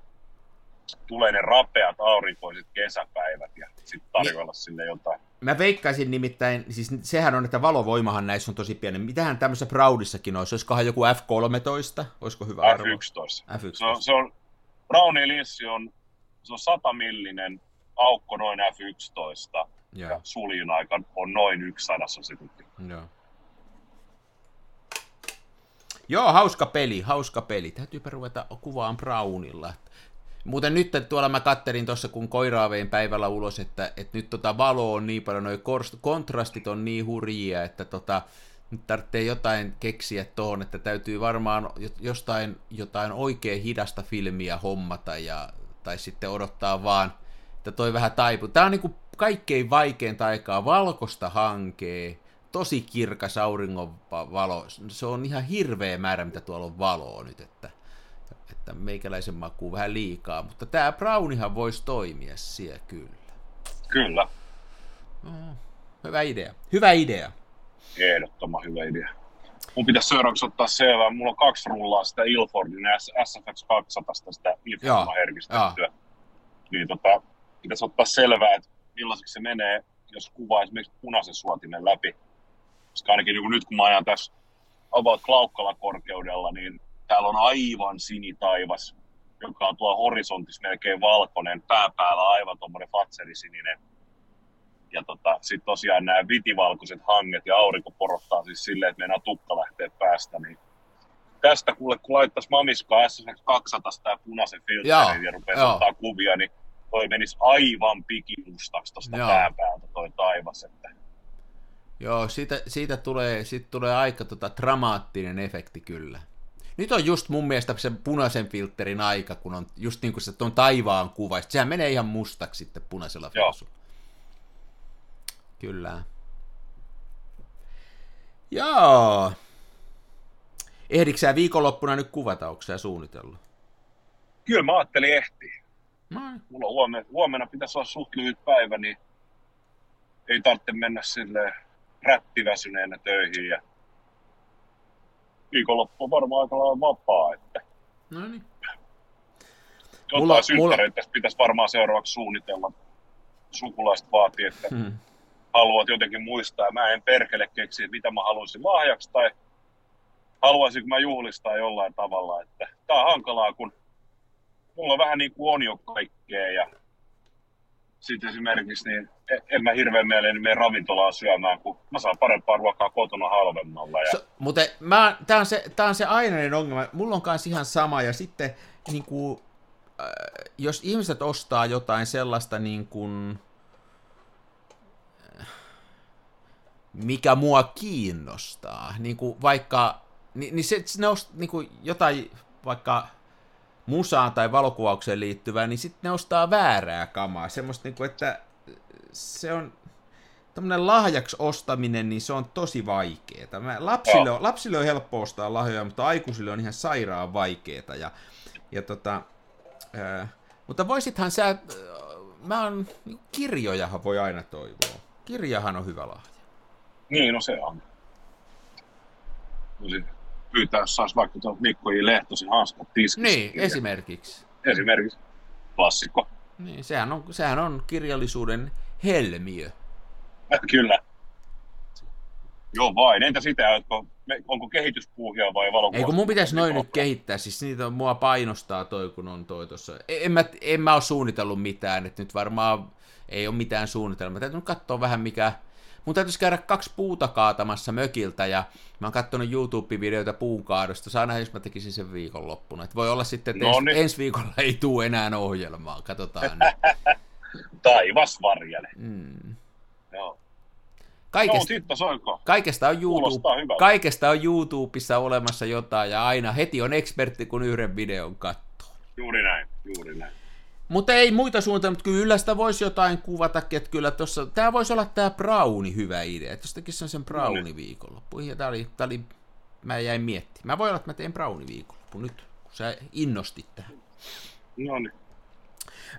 tulee ne rapeat aurinkoiset kesäpäivät ja sitten tarjolla niin. sille jotain. Mä veikkaisin nimittäin, siis sehän on, että valovoimahan näissä on tosi pieni. Mitähän tämmöisessä Proudissakin olisi? Olisikohan joku F13? Olisiko hyvä arvo? F11. F11. Se on, se on, Brownin linssi on, se on 100 millinen aukko noin F11 Joo. ja suljun aika on noin yksi sadassa sekunti. Joo. Joo, hauska peli, hauska peli. Täytyypä ruveta kuvaan Brownilla. Muuten nyt tuolla mä katterin tuossa, kun koiraa vein päivällä ulos, että, että nyt tota valo on niin paljon, noi kontrastit on niin hurjia, että tota, nyt tarvitsee jotain keksiä tuohon, että täytyy varmaan jostain jotain oikein hidasta filmiä hommata, ja, tai sitten odottaa vaan, että toi vähän taipuu. Tämä on niinku kaikkein vaikeinta aikaa, valkosta hankee, tosi kirkas auringonvalo, se on ihan hirveä määrä, mitä tuolla on valoa nyt, että että meikäläisen makuu vähän liikaa, mutta tämä brownihan voisi toimia siellä kyllä. Kyllä. Mm, hyvä idea. Hyvä idea. Ehdottoman hyvä idea. Mun pitäisi seuraavaksi ottaa selvää. Mulla on kaksi rullaa sitä Ilfordin SFX 200, sitä herkistettyä. Niin tota, pitäisi ottaa selvää, että millaiseksi se menee, jos kuvaa esimerkiksi punaisen suotimen läpi. Koska ainakin niin nyt kun mä ajan tässä about Klaukkala korkeudella, niin täällä on aivan sinitaivas, joka on tuo horisontissa melkein valkoinen, pääpäällä aivan tuommoinen fatserisininen. Ja tota, sitten tosiaan nämä vitivalkoiset hanget ja aurinko porottaa siis silleen, että meinaa tukka lähtee päästä, niin tästä kuule, kun laittaisi Mamiskaa SSX200 tämä punaisen filterin ja rupeaa ottaa kuvia, niin toi menisi aivan pikimustaksi tuosta pääpäältä toi taivas. Että... Joo, siitä, siitä, tulee, siitä tulee aika tota, dramaattinen efekti kyllä. Nyt on just mun mielestä se punaisen filterin aika, kun on just niin kuin se on taivaan kuva. Sehän menee ihan mustaksi sitten punaisella filsulla. Kyllä. Joo. Ehdikö sä viikonloppuna nyt kuvata, onko sä suunnitellut? Kyllä mä ajattelin ehtiä. Noin. Mulla on huomenna, huomenna pitäisi olla suht lyhyt päivä, niin ei tarvitse mennä sille rättiväsyneenä töihin ja viikonloppu on varmaan aika lailla vapaa, että no niin. Jotain mulla, synttäreitä mulla... pitäisi varmaan seuraavaksi suunnitella. Sukulaiset vaatii, että hmm. haluat jotenkin muistaa. Mä en perkele keksiä, mitä mä haluaisin lahjaksi tai haluaisinko mä juhlistaa jollain tavalla. Että tää on hankalaa, kun mulla vähän niin kuin on jo kaikkea ja sitten esimerkiksi niin e- en mä hirveän mieleen mene ravintolaa syömään, kun mä saan parempaa ruokaa kotona halvemmalla. Ja... So, mutta mä, tää, on se, tää on se ainainen ongelma. Mulla on kanssa ihan sama ja sitten niin kuin, äh, jos ihmiset ostaa jotain sellaista niin kuin, äh, mikä mua kiinnostaa, niin kuin vaikka, niin, niin se, ne on niin kuin jotain vaikka musaan tai valokuvaukseen liittyvää, niin sitten ne ostaa väärää kamaa. Semmoista, niin kuin, että se on tämmöinen lahjaksi ostaminen, niin se on tosi vaikeaa. Mä, lapsille, on, lapsille on helppo ostaa lahjoja, mutta aikuisille on ihan sairaan vaikeaa. Ja, ja tota, ää, mutta voisithan sä, mä on, niin kirjojahan voi aina toivoa. Kirjahan on hyvä lahja. Niin, no se on. No pyytää, jos saisi vaikka tuon Mikko J. Lehtosen hanskat tiskistä. Niin, esimerkiksi. Esimerkiksi. Klassikko. Niin, sehän on, sehän on kirjallisuuden helmiö. Kyllä. Joo vain. Entä sitä, onko, onko kehityspuuhia vai valokuva? Ei kun mun pitäisi noin nyt kehittää, siis niitä mua painostaa toi, kun on toi tuossa. En mä, en mä ole suunnitellut mitään, että nyt varmaan ei ole mitään suunnitelmaa. Täytyy nyt katsoa vähän mikä, mun täytyisi käydä kaksi puuta kaatamassa mökiltä, ja mä oon katsonut YouTube-videoita puunkaadosta, saa nähdä, jos mä tekisin sen viikonloppuna. Et voi olla sitten, että no ens, niin. ensi viikolla ei tule enää ohjelmaa, katsotaan. Taivas varjele. Mm. Joo. Kaikesta, no, kaikesta, on YouTube, kaikesta on YouTubessa olemassa jotain, ja aina heti on ekspertti, kun yhden videon katsoo. Juuri näin, juuri näin. Mutta ei muita suunnitelmia, mutta kyllä sitä voisi jotain kuvata, että kyllä tuossa, tämä voisi olla tämä Browni hyvä idea, että jos tekisi sen Browni no viikonloppu. Ja tämä oli, tämä oli, mä jäin miettimään. Mä voin olla, että mä teen Browni viikonloppu nyt, kun sä innostit tähän. No niin.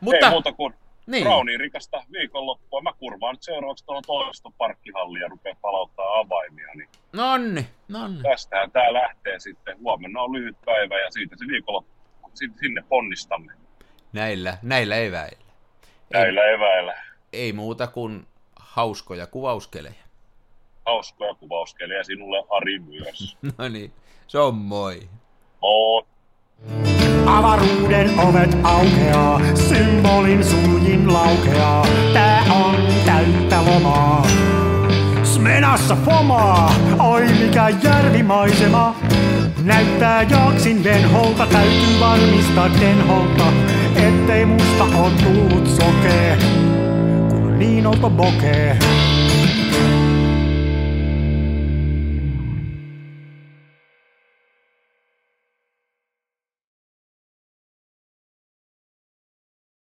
Mutta, ei muuta kuin niin. Brownin rikasta viikonloppua. Mä kurvaan nyt seuraavaksi tuolla toista parkkihallia ja rupeaa palauttaa avaimia. Niin nonni, nonni. Tästähän tää lähtee sitten. Huomenna on lyhyt päivä ja siitä se viikonloppu. Sinne ponnistamme. Näillä, näillä eväillä. Näillä ei, eväillä. Ei muuta kuin hauskoja kuvauskelejä. Hauskoja kuvauskelejä sinulle Ari myös. no niin, se on moi. Moi. Avaruuden ovet aukeaa, symbolin suljin laukeaa. Tää on täyttä lomaa. Smenassa fomaa, oi mikä järvimaisema. Näyttää jaksin venholta, täytyy varmistaa denholta ettei musta on tullut sokee, kun niin olto bokee.